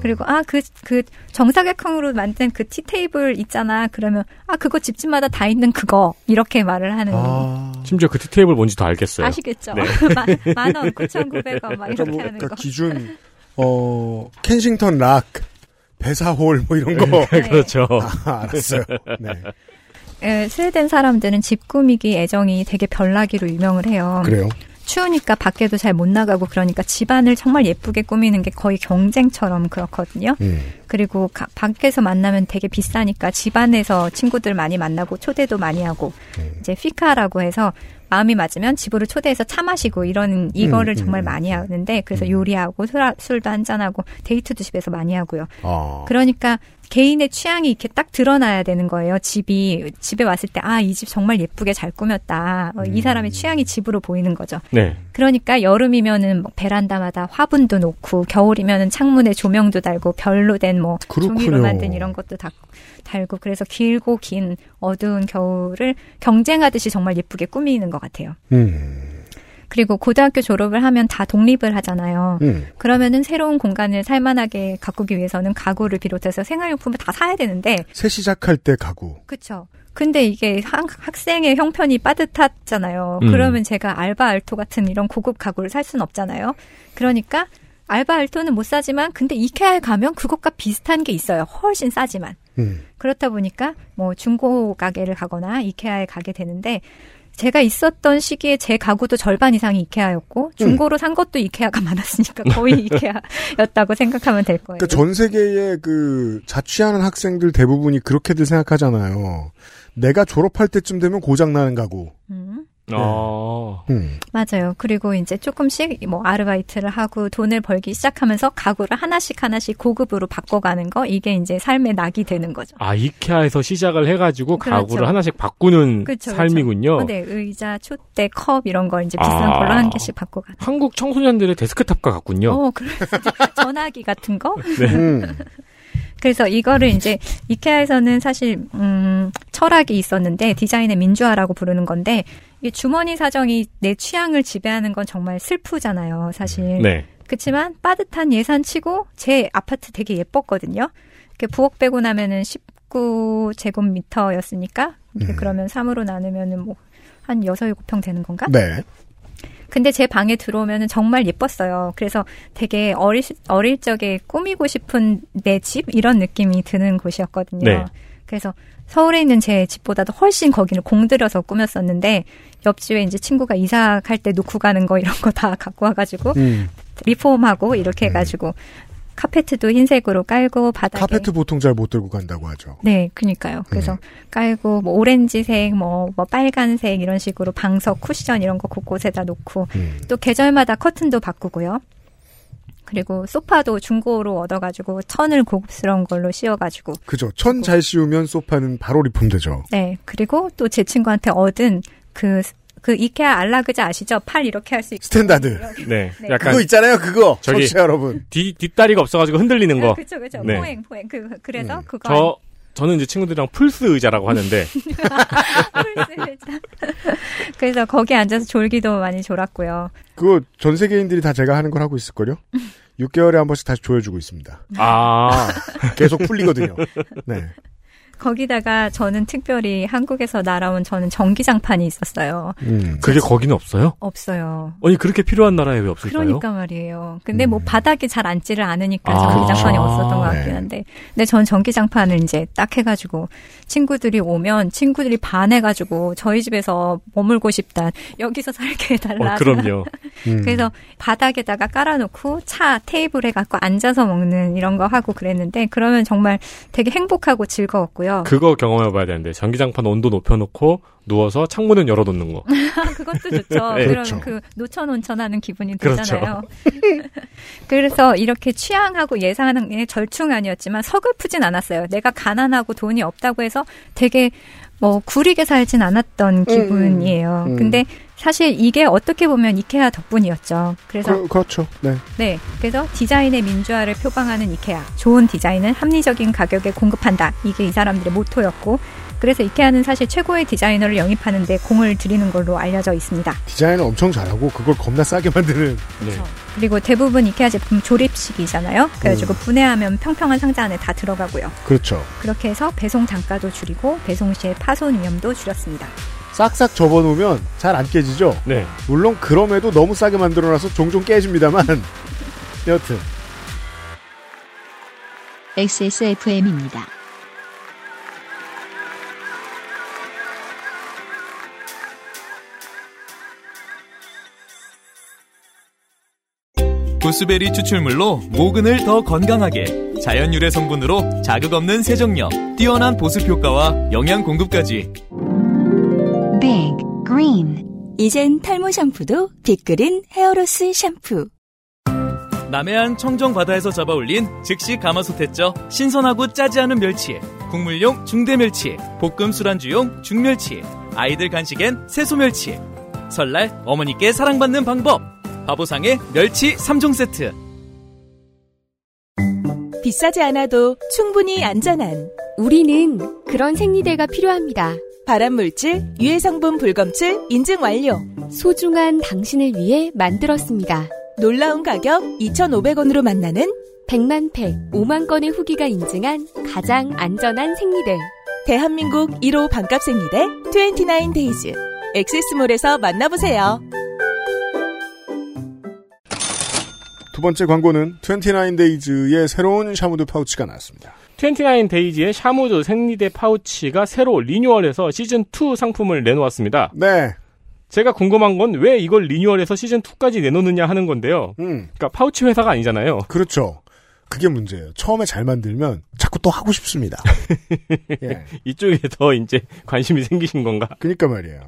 그리고 아그그 정사각형으로 만든 그 티 테이블 있잖아. 그러면 아 그거 집집마다 다 있는 그거 이렇게 말을 하는 아. 심지어 그 티테이블 뭔지도 알겠어요. 아시겠죠? 네. 만원, 9,900원 막 그러니까 이렇게 뭐, 하는 그러니까 거. 기준 어 켄싱턴 락 배사홀 뭐 이런 거 네. 그렇죠. 아, 알았어요. 네. 예, 스웨덴 사람들은 집 꾸미기 애정이 되게 별나기로 유명을 해요. 그래요. 추우니까 밖에도 잘 못 나가고 그러니까 집안을 정말 예쁘게 꾸미는 게 거의 경쟁처럼 그렇거든요. 음. 그리고 가- 밖에서 만나면 되게 비싸니까 집안에서 친구들 많이 만나고 초대도 많이 하고 이제 피카라고 해서 마음이 맞으면 집으로 초대해서 차 마시고 이런 이거를 음, 정말 음, 많이 하는데 그래서 음. 요리하고 술, 술도 한잔하고 데이트도 집에서 많이 하고요. 아. 그러니까 개인의 취향이 이렇게 딱 드러나야 되는 거예요. 집이 집에 왔을 때 아 이 집 정말 예쁘게 잘 꾸몄다. 어, 이 사람의 취향이 집으로 보이는 거죠. 네. 그러니까 여름이면은 뭐 베란다마다 화분도 놓고 겨울이면은 창문에 조명도 달고 별로 된 뭐. 종이로 만든 이런 것도 다 달고 그래서 길고 긴 어두운 겨울을 경쟁하듯이 정말 예쁘게 꾸미는 것 같아요. 음. 그리고 고등학교 졸업을 하면 다 독립을 하잖아요. 음. 그러면은 새로운 공간을 살만하게 가꾸기 위해서는 가구를 비롯해서 생활용품을 다 사야 되는데 새 시작할 때 가구. 그쵸. 근데 이게 학, 학생의 형편이 빠듯하잖아요. 음. 그러면 제가 알바 알토 같은 이런 고급 가구를 살 수는 없잖아요. 그러니까 알바 알토는 못 사지만 근데 이케아에 가면 그것과 비슷한 게 있어요. 훨씬 싸지만. 음. 그렇다 보니까 뭐 중고 가게를 가거나 이케아에 가게 되는데 제가 있었던 시기에 제 가구도 절반 이상이 이케아였고 중고로 산 것도 이케아가 많았으니까 거의 이케아였다고 생각하면 될 거예요. 그러니까 전 세계의 그 자취하는 학생들 대부분이 그렇게들 생각하잖아요. 내가 졸업할 때쯤 되면 고장 나는 가구. 음. 어. 음. 맞아요. 그리고 이제 조금씩 뭐 아르바이트를 하고 돈을 벌기 시작하면서 가구를 하나씩 하나씩 고급으로 바꿔가는 거 이게 이제 삶의 낙이 되는 거죠. 아, 이케아에서 시작을 해가지고 그렇죠. 가구를 하나씩 바꾸는 그렇죠, 삶이군요. 어, 네, 의자, 촛대, 컵 이런 걸 이제 비싼 아. 걸로 한 개씩 바꿔가는. 한국 청소년들의 데스크탑과 같군요. 어, 그래. 전화기 같은 거? 음. 그래서 이거를 이제 이케아에서는 사실 음 철학이 있었는데 디자인의 민주화라고 부르는 건데 이 주머니 사정이 내 취향을 지배하는 건 정말 슬프잖아요, 사실. 네. 그렇지만 빠듯한 예산치고 제 아파트 되게 예뻤거든요. 이렇게 부엌 빼고 나면은 19제곱미터였으니까 이렇게 음. 그러면 3으로 나누면은 뭐한 6, 7평 되는 건가? 네. 근데 제 방에 들어오면 정말 예뻤어요. 그래서 되게 어릴, 어릴 적에 꾸미고 싶은 내 집? 이런 느낌이 드는 곳이었거든요. 네. 그래서 서울에 있는 제 집보다도 훨씬 거기를 공들여서 꾸몄었는데 옆집에 이제 친구가 이사 갈 때 놓고 가는 거 이런 거 다 갖고 와가지고 음. 리폼하고 이렇게 해가지고 카페트도 흰색으로 깔고 바닥에 카페트 보통 잘 못 들고 간다고 하죠. 네, 그니까요. 그래서 깔고 뭐 오렌지색, 뭐, 뭐 빨간색 이런 식으로 방석, 쿠션 이런 거 곳곳에다 놓고 음. 또 계절마다 커튼도 바꾸고요. 그리고 소파도 중고로 얻어가지고 천을 고급스러운 걸로 씌워가지고 그죠. 천 잘 씌우면 소파는 바로 리폼되죠. 네 그리고 또 제 친구한테 얻은 그 그 이케아 안락의자 아시죠? 팔 이렇게 할 수 있고 standard. 네. 네. 약간 그거 있잖아요, 그거. 저기- 청취자 여러분. 뒤 뒷다리가 없어가지고 흔들리는 거. 그렇죠, 그렇죠. 네. 포엥, 포엥. 그 그래서 음. 그거 저 저는 이제 친구들이랑 플스 의자라고 하는데 그래서 거기 앉아서 졸기도 많이 졸았고요. 그거 전 세계인들이 다 제가 하는 걸 하고 있을걸요? 6개월에 한 번씩 다시 조여주고 있습니다. 아 계속 풀리거든요. 네. 거기다가 저는 특별히 한국에서 날아온 저는 전기장판이 있었어요. 음. 그게 거기는 없어요? 없어요. 아니 그렇게 필요한 나라에 왜 없을까요? 그러니까 말이에요. 근데 음. 뭐 바닥에 잘 앉지를 않으니까 아, 전기장판이. 없었던 것 같긴 네. 한데. 근데 전 전기장판을 이제 딱 해가지고 친구들이 오면 친구들이 반해가지고 저희 집에서 머물고 싶다. 여기서 살게 해달라. 어, 그럼요. 음. 그래서 바닥에다가 깔아놓고 차 테이블 해갖고 앉아서 먹는 이런 거 하고 그랬는데 그러면 정말 되게 행복하고 즐거웠고요. 그거 경험해봐야 되는데 전기장판 온도 높여놓고 누워서 창문은 열어놓는 거. 그것도 좋죠. 네. 그렇죠. 그러면 그 노천 온천하는 기분이 그렇죠. 들잖아요. 그래서 이렇게 취향하고 예산하는 게 절충 아니었지만 서글프진 않았어요. 내가 가난하고 돈이 없다고 해서 되게 뭐 구리게 살진 않았던 기분이에요. 음. 근데 사실 이게 어떻게 보면 이케아 덕분이었죠. 그래서 그, 그렇죠. 네. 네. 그래서 디자인의 민주화를 표방하는 이케아. 좋은 디자인은 합리적인 가격에 공급한다. 이게 이 사람들의 모토였고. 그래서 이케아는 사실 최고의 디자이너를 영입하는데 공을 들이는 걸로 알려져 있습니다. 디자인을 엄청 잘하고 그걸 겁나 싸게 만드는 네. 그리고 대부분 이케아 제품 조립식이잖아요. 그래가지고 음. 분해하면 평평한 상자 안에 다 들어가고요. 그렇죠. 그렇게 해서 배송 단가도 줄이고 배송 시의 파손 위험도 줄였습니다. 싹싹 접어놓으면 잘 안 깨지죠. 네. 물론 그럼에도 너무 싸게 만들어놔서 종종 깨집니다만 여튼 XSFM입니다. 구스베리 추출물로 모근을 더 건강하게 자연 유래 성분으로 자극 없는 세정력, 뛰어난 보습 효과와 영양 공급까지 Big Green. 이젠 탈모 샴푸도 빅그린 헤어로스 샴푸. 남해안 청정 바다에서 잡아올린 즉시 가마솥했죠. 신선하고 짜지 않은 멸치 국물용 중대멸치 볶음 술안주용 중멸치 아이들 간식엔 새소멸치 설날 어머니께 사랑받는 방법. 바보상의 멸치 3종 세트. 비싸지 않아도 충분히 안전한 우리는 그런 생리대가 필요합니다. 발암물질, 유해성분 불검출 인증 완료. 소중한 당신을 위해 만들었습니다. 놀라운 가격 2,500원으로 만나는 100만 팩, 5만 건의 후기가 인증한 가장 안전한 생리대. 대한민국 1호 반값 생리대 29데이즈. 액세스몰에서 만나보세요. 두 번째 광고는 29데이즈의 새로운 샤무드 파우치가 나왔습니다. 29데이즈의 샤무드 생리대 파우치가 새로 리뉴얼해서 시즌 2 상품을 내놓았습니다. 네. 제가 궁금한 건 왜 이걸 리뉴얼해서 시즌 2까지 내놓느냐 하는 건데요. 음, 그러니까 파우치 회사가 아니잖아요. 그렇죠. 그게 문제예요. 처음에 잘 만들면 자꾸 또 하고 싶습니다. 예. 이쪽에 더 이제 관심이 생기신 건가? 그니까 말이에요.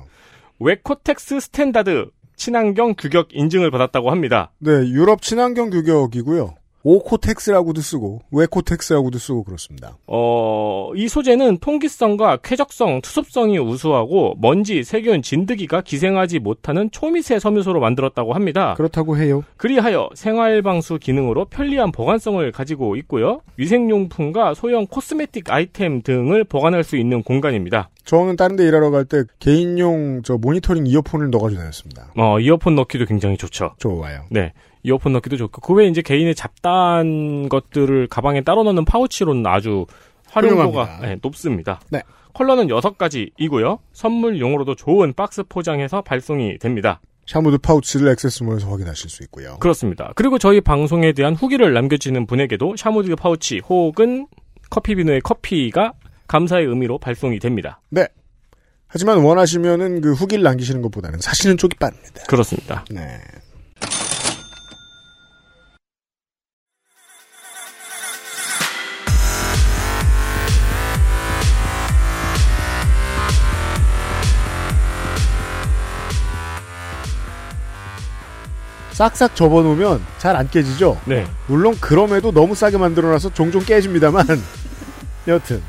외코텍스 Standard 친환경 규격 인증을 받았다고 합니다. 네, 유럽 친환경 규격이고요. 오코텍스라고도 쓰고 외코텍스라고도 쓰고 그렇습니다. 어, 이 소재는 통기성과 쾌적성, 투습성이 우수하고 먼지, 세균, 진드기가 기생하지 못하는 초미세 섬유소로 만들었다고 합니다. 그렇다고 해요. 그리하여 생활 방수 기능으로 편리한 보관성을 가지고 있고요. 위생용품과 소형 cosmetic 아이템 등을 보관할 수 있는 공간입니다. 저는 다른 데 일하러 갈 때 개인용 저 모니터링 이어폰을 넣어가지고 다녔습니다. 어, 이어폰 넣기도 굉장히 좋죠. 좋아요. 네. 이어폰 넣기도 좋고 그 외에 이제 개인의 잡다한 것들을 가방에 따로 넣는 파우치로는 아주 활용도가. 네, 높습니다. 네. 컬러는 6가지이고요. 선물용으로도 좋은 박스 포장해서 발송이 됩니다. 샤무드 파우치를 액세스몰에서 확인하실 수 있고요. 그렇습니다. 그리고 저희 방송에 대한 후기를 남겨주시는 분에게도 샤무드 파우치 혹은 커피비노의 커피가 감사의 의미로 발송이 됩니다. 네. 하지만 원하시면은 그 후기를 남기시는 것보다는 사시는 쪽이 빠릅니다. 그렇습니다. 네. 싹싹 접어놓으면 잘 안 깨지죠? 네. 물론 그럼에도 너무 싸게 만들어놔서 종종 깨집니다만 여튼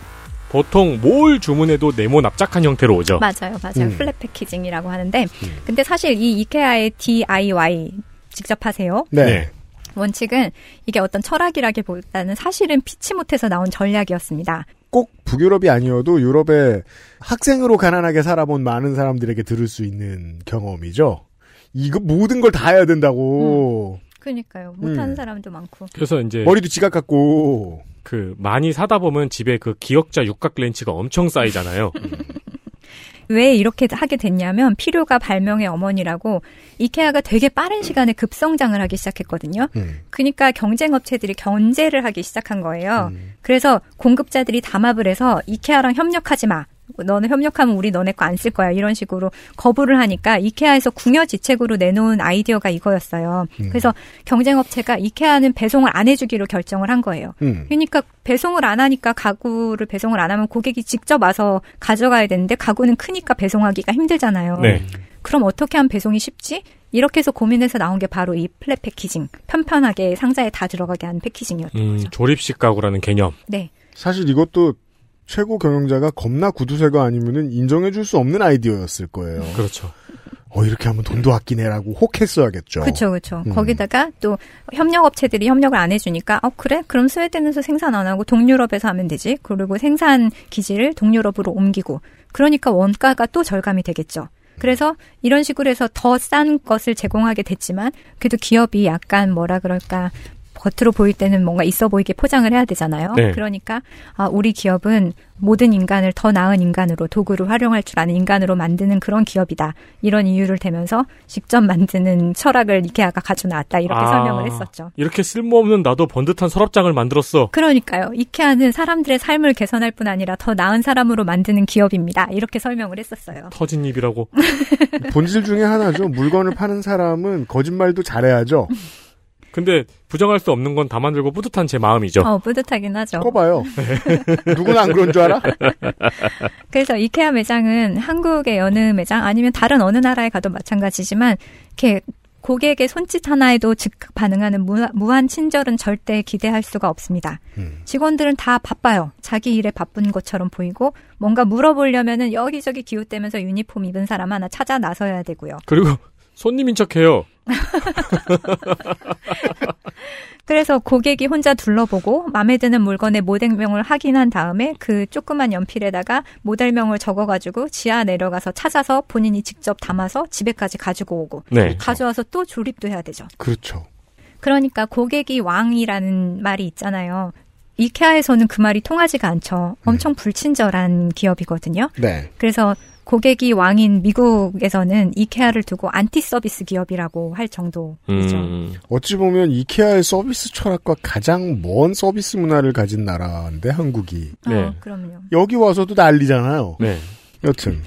보통 뭘 주문해도 네모 납작한 형태로 오죠. 맞아요, 맞아요. 음. 플랫 패키징이라고 하는데, 근데 사실 이 이케아의 DIY 직접 하세요. 네. 원칙은 이게 어떤 철학이라기보다는 사실은 피치 못해서 나온 전략이었습니다. 꼭 북유럽이 아니어도 유럽에 학생으로 가난하게 살아본 많은 사람들에게 들을 수 있는 경험이죠. 이거 모든 걸 다 해야 된다고. 그러니까요. 못하는 음. 사람도 많고. 그래서 이제 머리도 지각 같고. 그 많이 사다 보면 집에 그 기역자 육각 렌치가 엄청 쌓이잖아요. 왜 이렇게 하게 됐냐면 필요가 발명의 어머니라고 이케아가 되게 빠른 시간에 급성장을 하기 시작했거든요. 음. 그러니까 경쟁 업체들이 견제를 하기 시작한 거예요. 그래서 공급자들이 담합을 해서 이케아랑 협력하지 마. 너는 협력하면 우리 너네 거 안 쓸 거야. 이런 식으로 거부를 하니까 이케아에서 궁여지책으로 내놓은 아이디어가 이거였어요. 그래서 경쟁 업체가 이케아는 배송을 안 해주기로 결정을 한 거예요. 음. 그러니까 배송을 안 하니까 가구를 배송을 안 하면 고객이 직접 와서 가져가야 되는데 가구는 크니까 배송하기가 힘들잖아요. 네. 그럼 어떻게 하면 배송이 쉽지? 이렇게 해서 고민해서 나온 게 바로 이 플랫 패키징. 편편하게 상자에 다 들어가게 하는 패키징이었던 음, 거죠. 조립식 가구라는 개념. 네. 사실 이것도 최고 경영자가 겁나 구두쇠가 아니면은 인정해줄 수 없는 아이디어였을 거예요. 그렇죠. 어 이렇게 하면 돈도 아끼네라고 혹했어야겠죠. 그렇죠, 그렇죠. 음. 거기다가 또 협력 업체들이 협력을 안 해주니까, 어 그래? 그럼 스웨덴에서 생산 안 하고 동유럽에서 하면 되지. 그리고 생산 기지를 동유럽으로 옮기고, 그러니까 원가가 또 절감이 되겠죠. 그래서 이런 식으로 해서 더 싼 것을 제공하게 됐지만, 그래도 기업이 약간 뭐라 그럴까. 겉으로 보일 때는 뭔가 있어 보이게 포장을 해야 되잖아요. 네. 그러니까 아, 우리 기업은 모든 인간을 더 나은 인간으로 도구를 활용할 줄 아는 인간으로 만드는 그런 기업이다. 이런 이유를 대면서 직접 만드는 철학을 이케아가 가져 나왔다. 이렇게 아, 설명을 했었죠. 이렇게 쓸모없는 나도 번듯한 서랍장을 만들었어. 그러니까요. 이케아는 사람들의 삶을 개선할 뿐 아니라 더 나은 사람으로 만드는 기업입니다. 이렇게 설명을 했었어요. 터진 입이라고. 본질 중에 하나죠. 물건을 파는 사람은 거짓말도 잘해야죠. 근데 부정할 수 없는 건다 만들고 뿌듯한 제 마음이죠. 어, 뿌듯하긴 하죠. 꺼봐요. 누구나 안 그런 줄 알아? 그래서 이케아 매장은 한국의 여느 매장 아니면 다른 어느 나라에 가도 마찬가지지만 이렇게 고객의 손짓 하나에도 즉각 반응하는 무, 무한 친절은 절대 기대할 수가 없습니다. 직원들은 다 바빠요. 자기 일에 바쁜 것처럼 보이고 뭔가 물어보려면은 여기저기 기웃대면서 유니폼 입은 사람 하나 찾아 나서야 되고요. 그리고 손님인 척해요. 그래서 고객이 혼자 둘러보고 마음에 드는 물건의 모델명을 확인한 다음에 그 조그만 연필에다가 모델명을 적어가지고 지하 내려가서 찾아서 본인이 직접 담아서 집에까지 가지고 오고 네. 가져와서 또 조립도 해야 되죠. 그렇죠. 그러니까 고객이 왕이라는 말이 있잖아요. 이케아에서는 그 말이 통하지가 않죠. 엄청 불친절한 기업이거든요. 네. 그래서 고객이 왕인 미국에서는 이케아를 두고 안티 서비스 기업이라고 할 정도이죠. 음, 어찌 보면 이케아의 서비스 철학과 가장 먼 서비스 문화를 가진 나라인데 한국이 네. 어, 그럼요. 여기 와서도 난리잖아요. 네. 여튼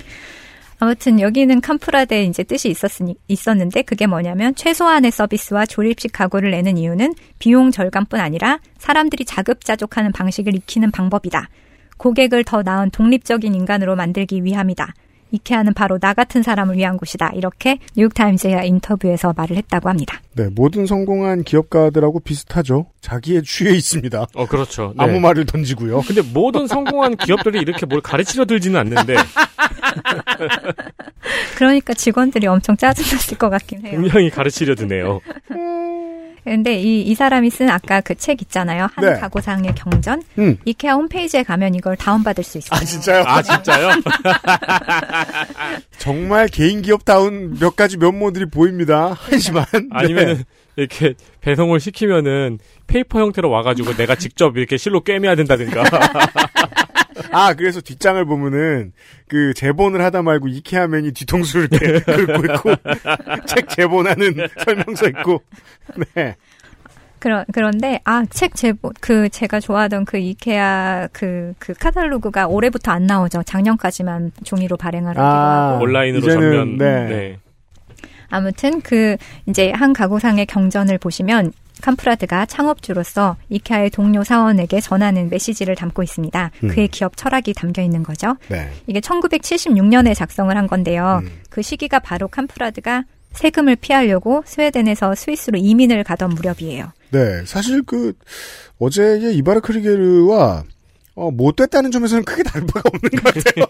아무튼 여기는 캄프라드의 이제 뜻이 있었으니 있었는데 그게 뭐냐면 최소한의 서비스와 조립식 가구를 내는 이유는 비용 절감뿐 아니라 사람들이 자급자족하는 방식을 익히는 방법이다. 고객을 더 나은 독립적인 인간으로 만들기 위함이다. 이케아는 바로 나 같은 사람을 위한 곳이다. 이렇게 뉴욕타임즈의 인터뷰에서 말을 했다고 합니다. 네 모든 성공한 기업가들하고 비슷하죠. 자기의 취해 있습니다. 어, 그렇죠. 네. 아무 말을 던지고요. 근데 모든 성공한 기업들이 이렇게 뭘 가르치려 들지는 않는데 그러니까 직원들이 엄청 짜증났을 것 같긴 해요. 분명히 가르치려 드네요. 근데 이, 이 사람이 쓴 아까 그 책 있잖아요. 한 네. 가구상의 경전. 음. 이케아 홈페이지에 가면 이걸 다운받을 수 있어요. 아 진짜요? 아, 진짜요? 정말 개인 기업다운 몇 가지 면모들이 보입니다. 하지만 네. 아니면은 이렇게 배송을 시키면은 paper 형태로 와가지고 내가 직접 이렇게 실로 꿰매야 된다든가. 아, 그래서 뒷장을 보면은 그 제본을 하다 말고 이케아맨이 뒤통수를 이렇게 긁고 있고 책 제본하는 설명서 있고. 네. 그런 그런데 아 책 제보 그 제가 좋아하던 그 이케아 그그 카탈로그가 올해부터 안 나오죠. 작년까지만 종이로 발행을 하기로 아, 하고 온라인으로 이제는, 전면 네. 네. 아무튼 그 이제 한 가구상의 경전을 보시면 캄프라드가 창업주로서 이케아의 동료 사원에게 전하는 메시지를 담고 있습니다. 음. 그의 기업 철학이 담겨 있는 거죠. 네. 이게 1976년에 작성을 한 건데요. 음. 그 시기가 바로 캄프라드가 세금을 피하려고 스웨덴에서 스위스로 이민을 가던 무렵이에요. 네. 사실 그 어제의 이바르 크리게르와 어, 못됐다는 점에서는 크게 다른 바가 없는 것 같아요.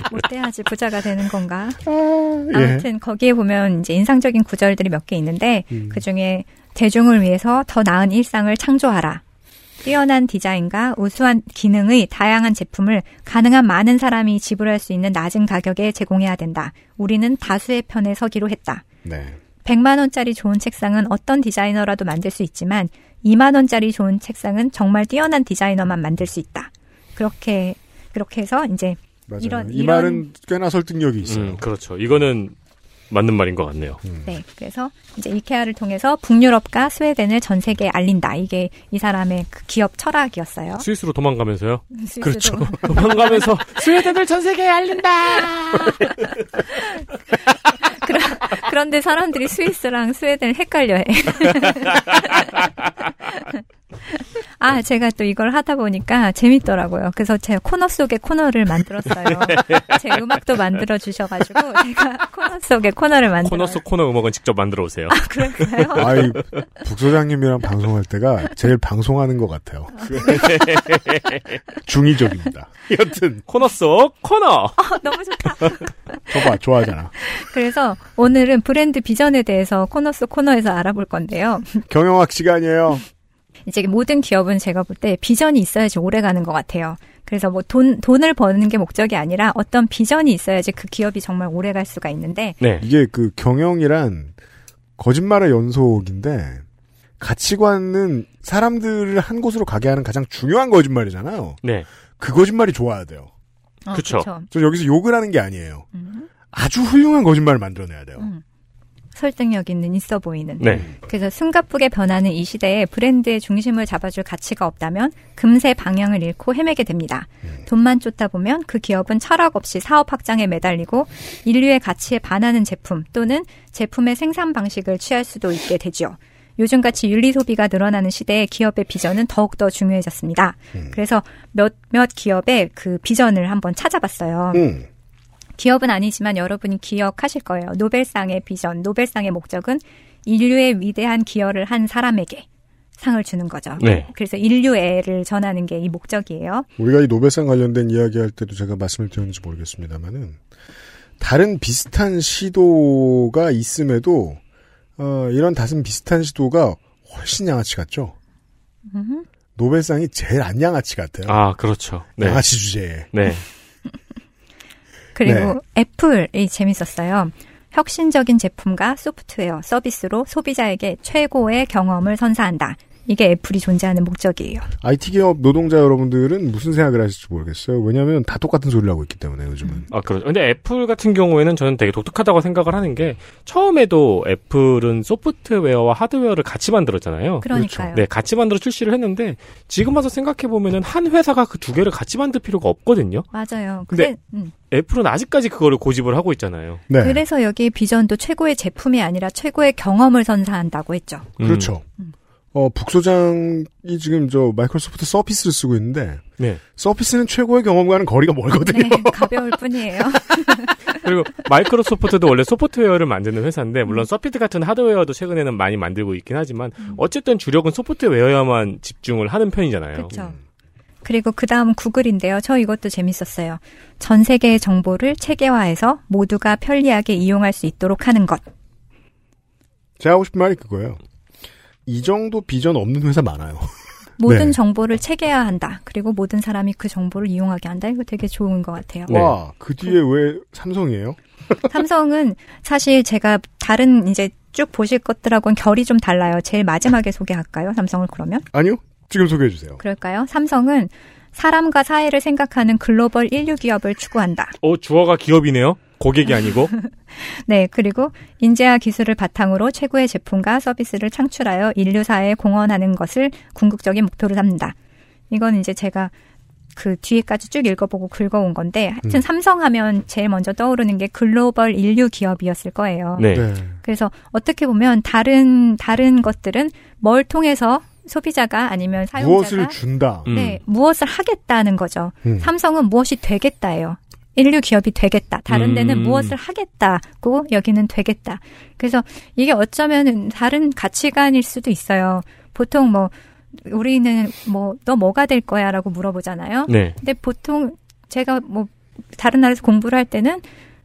못돼야지 부자가 되는 건가? 예. 아무튼 거기에 보면 이제 인상적인 구절들이 몇 개 있는데 음. 그 중에 대중을 위해서 더 나은 일상을 창조하라. 뛰어난 디자인과 우수한 기능의 다양한 제품을 가능한 많은 사람이 지불할 수 있는 낮은 가격에 제공해야 된다. 우리는 다수의 편에 서기로 했다. 네. 100만 원짜리 좋은 책상은 어떤 디자이너라도 만들 수 있지만 2만 원짜리 좋은 책상은 정말 뛰어난 디자이너만 만들 수 있다. 그렇게 그렇게 해서 이제 맞아요. 이런- 이 이런- 말은 꽤나 설득력이 있어요. 음, 그렇죠. 이거는 맞는 말인 것 같네요. 네, 그래서 이제 이케아를 통해서 북유럽과 스웨덴을 전 세계에 알린다. 이게 이 사람의 그 기업 철학이었어요. 스위스로 도망가면서요. 스위스도. 그렇죠. 도망가면서 스웨덴을 전 세계에 알린다. 그런데 사람들이 스위스랑 스웨덴을 헷갈려해. 아, 제가 또 이걸 하다 보니까 재밌더라고요. 그래서 제가 코너 속에 코너를 만들었어요. 제 음악도 만들어 주셔가지고 제가 코너 속에 코너를 만들어. 코너 속 코너 음악은 직접 만들어 오세요. 그럴까요? 아이, 북소장님이랑 방송할 때가 제일 방송하는 것 같아요. 중의적입니다. 여튼, 코너 속 코너. 어, 너무 좋다. 저봐, 좋아하잖아. 그래서 오늘은 브랜드 비전에 대해서 코너 속 코너에서 알아볼 건데요. 경영학 시간이에요. 이제 모든 기업은 제가 볼 때 비전이 있어야지 오래 가는 것 같아요. 그래서 뭐 돈, 돈을 버는 게 목적이 아니라 어떤 비전이 있어야지 그 기업이 정말 오래 갈 수가 있는데, 네. 이게 그 경영이란 거짓말의 연속인데, 가치관은 사람들을 한 곳으로 가게 하는 가장 중요한 거짓말이잖아요. 네. 그 거짓말이 좋아야 돼요. 어, 그쵸. 그쵸. 저 여기서 욕을 하는 게 아니에요. 음, 아주 훌륭한 거짓말을 만들어내야 돼요. 음. 설득력 있는 있어 보이는. 네. 그래서 숨가쁘게 변하는 이 시대에 브랜드의 중심을 잡아줄 가치가 없다면 금세 방향을 잃고 헤매게 됩니다. 돈만 쫓다 보면 그 기업은 철학 없이 사업 확장에 매달리고 인류의 가치에 반하는 제품 또는 제품의 생산 방식을 취할 수도 있게 되죠. 요즘같이 윤리 소비가 늘어나는 시대에 기업의 비전은 더욱더 중요해졌습니다. 그래서 몇몇 기업의 그 비전을 한번 찾아봤어요. 음. 기업은 아니지만 여러분이 기억하실 거예요. 노벨상의 비전, 노벨상의 목적은 인류의 위대한 기여를 한 사람에게 상을 주는 거죠. 네. 그래서 인류애를 전하는 게 이 목적이에요. 우리가 이 노벨상 관련된 이야기 할 때도 제가 말씀을 드렸는지 모르겠습니다만은 다른 비슷한 시도가 있음에도 어, 이런 다른 비슷한 시도가 훨씬 양아치 같죠. 노벨상이 제일 안 양아치 같아요. 아, 그렇죠. 네. 양아치 주제에. 네. 그리고 네. 애플이 재밌었어요. 혁신적인 제품과 소프트웨어, 서비스로 소비자에게 최고의 경험을 선사한다. 이게 애플이 존재하는 목적이에요. IT 기업 노동자 여러분들은 무슨 생각을 하실지 모르겠어요. 왜냐하면 다 똑같은 소리를 하고 있기 때문에 요즘은. 아, 그렇죠. 근데 애플 같은 경우에는 저는 되게 독특하다고 생각을 하는 게 처음에도 애플은 소프트웨어와 하드웨어를 같이 만들었잖아요. 그러니까요. 네, 같이 만들어 출시를 했는데 지금 와서 생각해 보면은 한 회사가 그 두 개를 같이 만들 필요가 없거든요. 맞아요. 근데- 음. 애플은 아직까지 그거를 고집을 하고 있잖아요. 네. 그래서 여기 비전도 최고의 제품이 아니라 최고의 경험을 선사한다고 했죠. 음. 그렇죠. 어, 북소장이 지금 저 마이크로소프트 서피스를 쓰고 있는데 네. 서피스는 최고의 경험과는 거리가 멀거든요. 네, 가벼울 뿐이에요. 그리고 마이크로소프트도 원래 소프트웨어를 만드는 회사인데 물론 서피트 같은 하드웨어도 최근에는 많이 만들고 있긴 하지만 어쨌든 주력은 소프트웨어야만 집중을 하는 편이잖아요. 그렇죠. 그리고 그 다음 구글인데요. 저 이것도 재밌었어요. 전 세계의 정보를 체계화해서 모두가 편리하게 이용할 수 있도록 하는 것. 제가 하고 싶은 말이 그거예요. 이 정도 비전 없는 회사 많아요. 모든 네. 정보를 체계화한다. 그리고 모든 사람이 그 정보를 이용하게 한다. 이거 되게 좋은 것 같아요. 네. 와, 그 뒤에 왜 삼성이에요? 삼성은 사실 제가 다른 이제 쭉 보실 것들하고는 결이 좀 달라요. 제일 마지막에 소개할까요? 삼성을 그러면? 아니요. 지금 소개해 주세요. 그럴까요? 삼성은 사람과 사회를 생각하는 글로벌 인류 기업을 추구한다. 어, 주어가 기업이네요. 고객이 아니고. 네, 그리고 인재와 기술을 바탕으로 최고의 제품과 서비스를 창출하여 인류 사회에 공헌하는 것을 궁극적인 목표로 삼는다. 이건 이제 제가 그 뒤에까지 쭉 읽어보고 긁어온 건데 하여튼 음. 삼성하면 제일 먼저 떠오르는 게 글로벌 인류 기업이었을 거예요. 네. 그래서 어떻게 보면 다른 다른 것들은 뭘 통해서 소비자가 아니면 사용자가 무엇을 준다. 음. 네, 무엇을 하겠다는 거죠. 음. 삼성은 무엇이 되겠다예요. 인류 기업이 되겠다. 다른 데는 음. 무엇을 하겠다고 여기는 되겠다. 그래서 이게 어쩌면 다른 가치관일 수도 있어요. 보통 뭐 우리는 뭐 너 뭐가 될 거야라고 물어보잖아요. 네. 근데 보통 제가 뭐 다른 나라에서 공부를 할 때는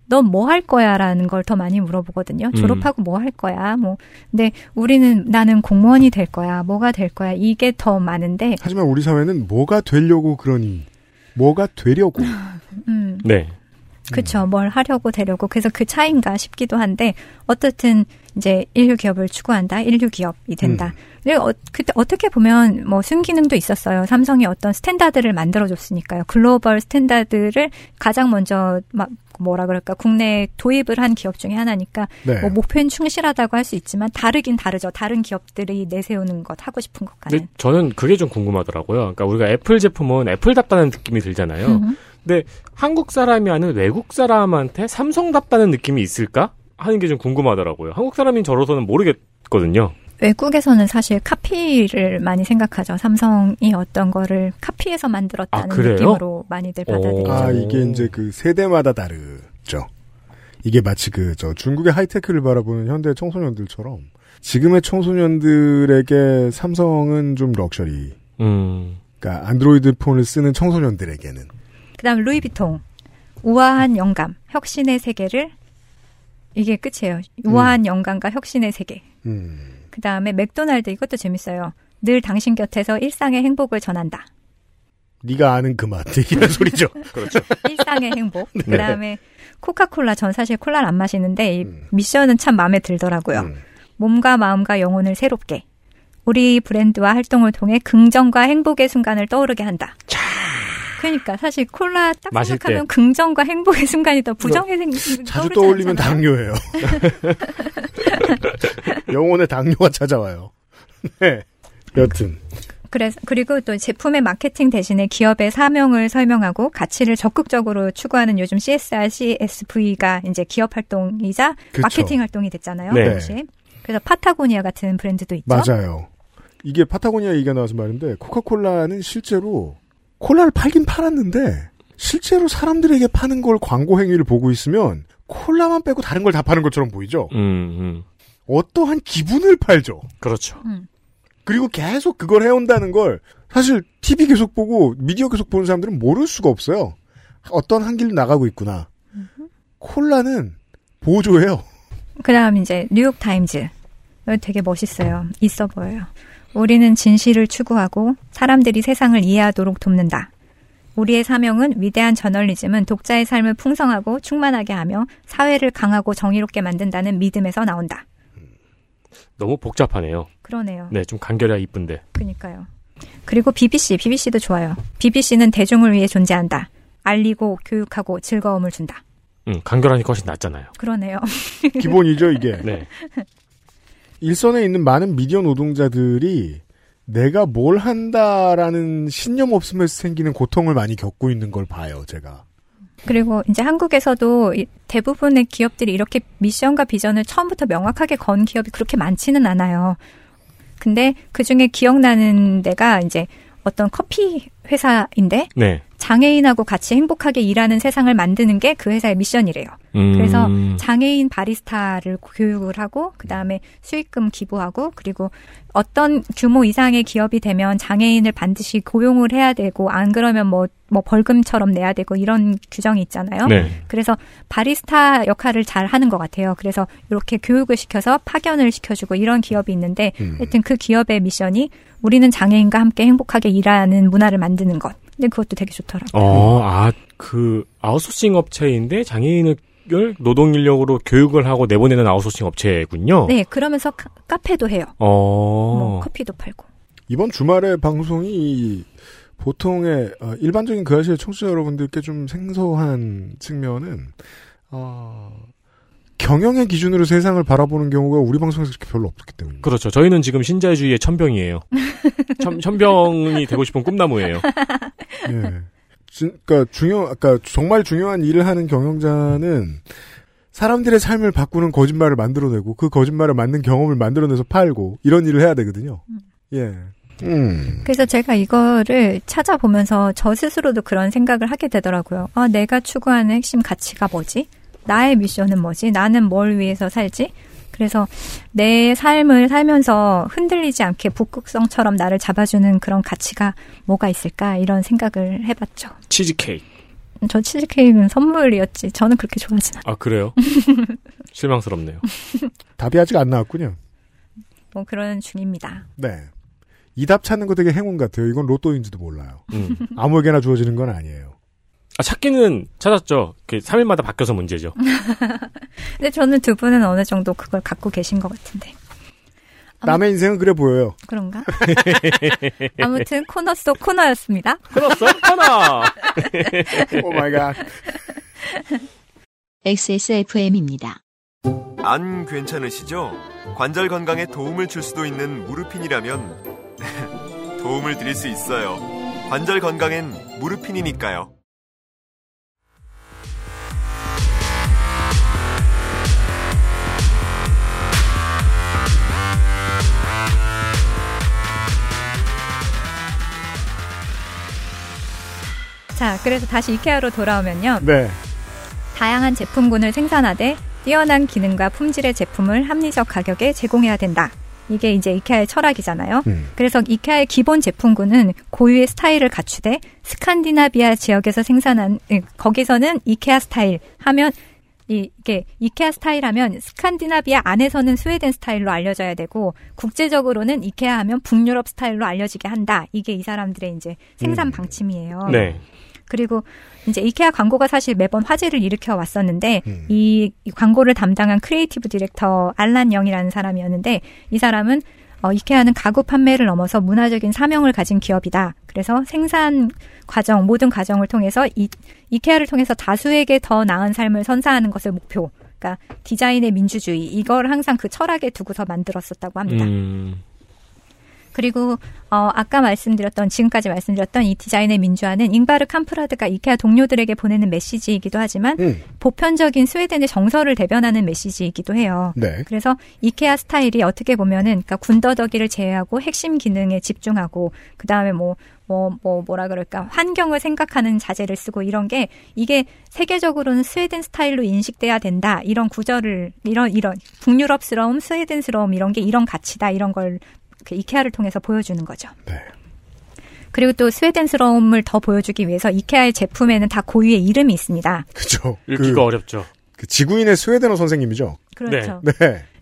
너 뭐 할 거야라는 걸 더 많이 물어보거든요. 음. 졸업하고 뭐할 거야. 뭐 근데 우리는 나는 공무원이 될 거야. 뭐가 될 거야. 이게 더 많은데 하지만 우리 사회는 뭐가 되려고 그러니 뭐가 되려고 음. 네. 그쵸. 뭘 하려고 되려고. 그래서 그 차이인가 싶기도 한데, 어떻든, 이제, 일류 기업을 추구한다. 일류 기업이 된다. 그리고 어, 그때 어떻게 보면, 뭐, 순기능도 있었어요. 삼성이 어떤 standard를 만들어 줬으니까요. global standard를 가장 먼저, 막, 뭐라 그럴까, 국내에 도입을 한 기업 중에 하나니까, 네. 뭐, 목표는 충실하다고 할 수 있지만, 다르긴 다르죠. 다른 기업들이 내세우는 것, 하고 싶은 것과는. 근데 저는 그게 좀 궁금하더라고요. 그러니까 우리가 애플 제품은 애플답다는 느낌이 들잖아요. 음. 근데 한국 사람이 아는 외국 사람한테 삼성답다는 느낌이 있을까? 하는 게 좀 궁금하더라고요. 한국 사람인 저로서는 모르겠거든요. 외국에서는 사실 카피를 많이 생각하죠. 삼성이 어떤 거를 카피해서 만들었다는 아, 그래요? 느낌으로 많이들 받아들이죠. 아 이게 이제 그 세대마다 다르죠. 이게 마치 그 저 중국의 하이테크를 바라보는 현대 청소년들처럼 지금의 청소년들에게 삼성은 좀 럭셔리. 음. 그러니까 안드로이드 폰을 쓰는 청소년들에게는 그다음 루이비통 우아한 영감, 혁신의 세계를 이게 끝이에요. 우아한 영감과 혁신의 세계. 음. 그 다음에 맥도날드 이것도 재밌어요. 늘 당신 곁에서 일상의 행복을 전한다. 네가 아는 그 맛. 이런 소리죠. 그렇죠. 일상의 행복. 네. 그 다음에 코카콜라 전 사실 콜라를 안 마시는데 이 음. 미션은 참 마음에 들더라고요. 음. 몸과 마음과 영혼을 새롭게 우리 브랜드와 활동을 통해 긍정과 행복의 순간을 떠오르게 한다. 그러니까 사실 콜라 딱 생각하면 긍정과 행복의 순간이 더 부정의 생 자주 떠올리면 않잖아요. 당뇨예요. 영혼의 당뇨가 찾아와요. 네. 여튼 그래서 그리고 또 제품의 마케팅 대신에 기업의 사명을 설명하고 가치를 적극적으로 추구하는 요즘 CSR, CSV가 이제 기업 활동이자 그쵸. 마케팅 활동이 됐잖아요. 네. 동시에. 그래서 파타고니아 같은 브랜드도 있죠. 맞아요. 이게 파타고니아 얘기가 나와서 말인데 코카콜라는 실제로 콜라를 팔긴 팔았는데 실제로 사람들에게 파는 걸 광고 행위를 보고 있으면 콜라만 빼고 다른 걸 다 파는 것처럼 보이죠. 음, 음. 어떠한 기분을 팔죠. 그렇죠. 음. 그리고 계속 그걸 해온다는 걸 사실 TV 계속 보고 미디어 계속 보는 사람들은 모를 수가 없어요. 어떤 한 길로 나가고 있구나. 콜라는 보조예요. 그다음 이제 뉴욕 타임즈. 되게 멋있어요. 있어 보여요. 우리는 진실을 추구하고 사람들이 세상을 이해하도록 돕는다. 우리의 사명은 위대한 저널리즘은 독자의 삶을 풍성하고 충만하게 하며 사회를 강하고 정의롭게 만든다는 믿음에서 나온다. 너무 복잡하네요. 그러네요. 네, 좀 간결해야 이쁜데. 그니까요. 그리고 BBC, BBC도 좋아요. BBC는 대중을 위해 존재한다. 알리고 교육하고 즐거움을 준다. 음, 간결하니까 훨씬 낫잖아요. 그러네요. 기본이죠, 이게. 네. 일선에 있는 많은 미디어 노동자들이 내가 뭘 한다라는 신념 없음에서 생기는 고통을 많이 겪고 있는 걸 봐요, 제가. 그리고 이제 한국에서도 이- 대부분의 기업들이 이렇게 미션과 비전을 처음부터 명확하게 건 기업이 그렇게 많지는 않아요. 근데 그 중에 기억나는 데가 이제 어떤 커피 회사인데 네. 장애인하고 같이 행복하게 일하는 세상을 만드는 게 그 회사의 미션이래요. 음. 그래서 장애인 바리스타를 교육을 하고 그다음에 수익금 기부하고 그리고 어떤 규모 이상의 기업이 되면 장애인을 반드시 고용을 해야 되고 안 그러면 뭐뭐 벌금처럼 내야 되고 이런 규정이 있잖아요. 네. 그래서 바리스타 역할을 잘 하는 것 같아요. 그래서 이렇게 교육을 시켜서 파견을 시켜주고 이런 기업이 있는데 음. 하여튼 그 기업의 미션이 우리는 장애인과 함께 행복하게 일하는 문화를 만드는 것. 근데 그것도 되게 좋더라고요. 어, 아, 그, 아웃소싱 업체인데 장애인을 노동 인력으로 교육을 하고 내보내는 아웃소싱 업체군요. 네, 그러면서 카, 카페도 해요. 어. 뭐 커피도 팔고. 이번 주말에 방송이 보통의 어, 일반적인 그 아시의 청취자 여러분들께 좀 생소한 측면은 어, 경영의 기준으로 세상을 바라보는 경우가 우리 방송에서 그렇게 별로 없기 때문에 그렇죠. 저희는 지금 신자유주의의 천병이에요. 천, 천병이 되고 싶은 꿈나무예요. 예. 진- 그러니까 중요, 아까 정말 중요한 일을 하는 경영자는 사람들의 삶을 바꾸는 거짓말을 만들어내고 그 거짓말을 맞는 경험을 만들어내서 팔고 이런 일을 해야 되거든요. 예. 음. 그래서 제가 이거를 찾아보면서 저 스스로도 그런 생각을 하게 되더라고요. 아, 내가 추구하는 핵심 가치가 뭐지? 나의 미션은 뭐지? 나는 뭘 위해서 살지? 그래서 내 삶을 살면서 흔들리지 않게 북극성처럼 나를 잡아주는 그런 가치가 뭐가 있을까? 이런 생각을 해봤죠. 치즈케이크. 저 치즈케이크는 선물이었지. 저는 그렇게 좋아하진 않아요. 아, 그래요? 실망스럽네요. 답이 아직 안 나왔군요. 뭐 그런 중입니다. 네. 이 답 찾는 거 되게 행운 같아요. 이건 로또인지도 몰라요. 음. 아무에게나 주어지는 건 아니에요. 아, 찾기는 찾았죠. 그 3일마다 바뀌어서 문제죠. 근데 저는 두 분은 어느 정도 그걸 갖고 계신 것 같은데. 아무- 남의 인생은 그래 보여요. 그런가? 아무튼 코너 속 코너였습니다. 끊었어? 하나! Oh my god. XSFM입니다. 안 괜찮으시죠? 관절 건강에 도움을 줄 수도 있는 무르핀이라면 도움을 드릴 수 있어요. 관절 건강엔 무르핀이니까요. 자, 그래서 다시 이케아로 돌아오면요. 네. 다양한 제품군을 생산하되 뛰어난 기능과 품질의 제품을 합리적 가격에 제공해야 된다. 이게 이제 이케아의 철학이잖아요. 음. 그래서 이케아의 기본 제품군은 고유의 스타일을 갖추되 스칸디나비아 지역에서 생산한 예, 거기서는 이케아 스타일 하면 이- 이게 이케아 스타일 하면 스칸디나비아 안에서는 스웨덴 스타일로 알려져야 되고 국제적으로는 이케아 하면 북유럽 스타일로 알려지게 한다. 이게 이 사람들의 이제 생산 음. 방침이에요. 네. 그리고 이제 이케아 광고가 사실 매번 화제를 일으켜 왔었는데 음. 이, 이 광고를 담당한 creative director 알란 영이라는 사람이었는데 이 사람은 어, 이케아는 가구 판매를 넘어서 문화적인 사명을 가진 기업이다. 그래서 생산 과정 모든 과정을 통해서 이, 이케아를 통해서 다수에게 더 나은 삶을 선사하는 것을 목표. 그러니까 디자인의 민주주의 이걸 항상 그 철학에 두고서 만들었었다고 합니다. 음, 그리고 어, 아까 말씀드렸던 지금까지 말씀드렸던 이 디자인의 민주화는 잉바르 캄프라드가 이케아 동료들에게 보내는 메시지이기도 하지만 음. 보편적인 스웨덴의 정서를 대변하는 메시지이기도 해요. 네. 그래서 이케아 스타일이 어떻게 보면은 그러니까 군더더기를 제외하고 핵심 기능에 집중하고 그 다음에 뭐 뭐, 뭐, 뭐라 그럴까, 환경을 생각하는 자재를 쓰고 이런 게, 이게 세계적으로는 스웨덴 스타일로 인식돼야 된다. 이런 구절을, 이런, 이런, 북유럽스러움, 스웨덴스러움, 이런 게 이런 가치다. 이런 걸, 그 이케아를 통해서 보여주는 거죠. 네. 그리고 또 스웨덴스러움을 더 보여주기 위해서 이케아의 제품에는 다 고유의 이름이 있습니다. 그죠. 읽기가 그, 어렵죠. 그 지구인의 스웨덴어 선생님이죠. 그렇죠. 네.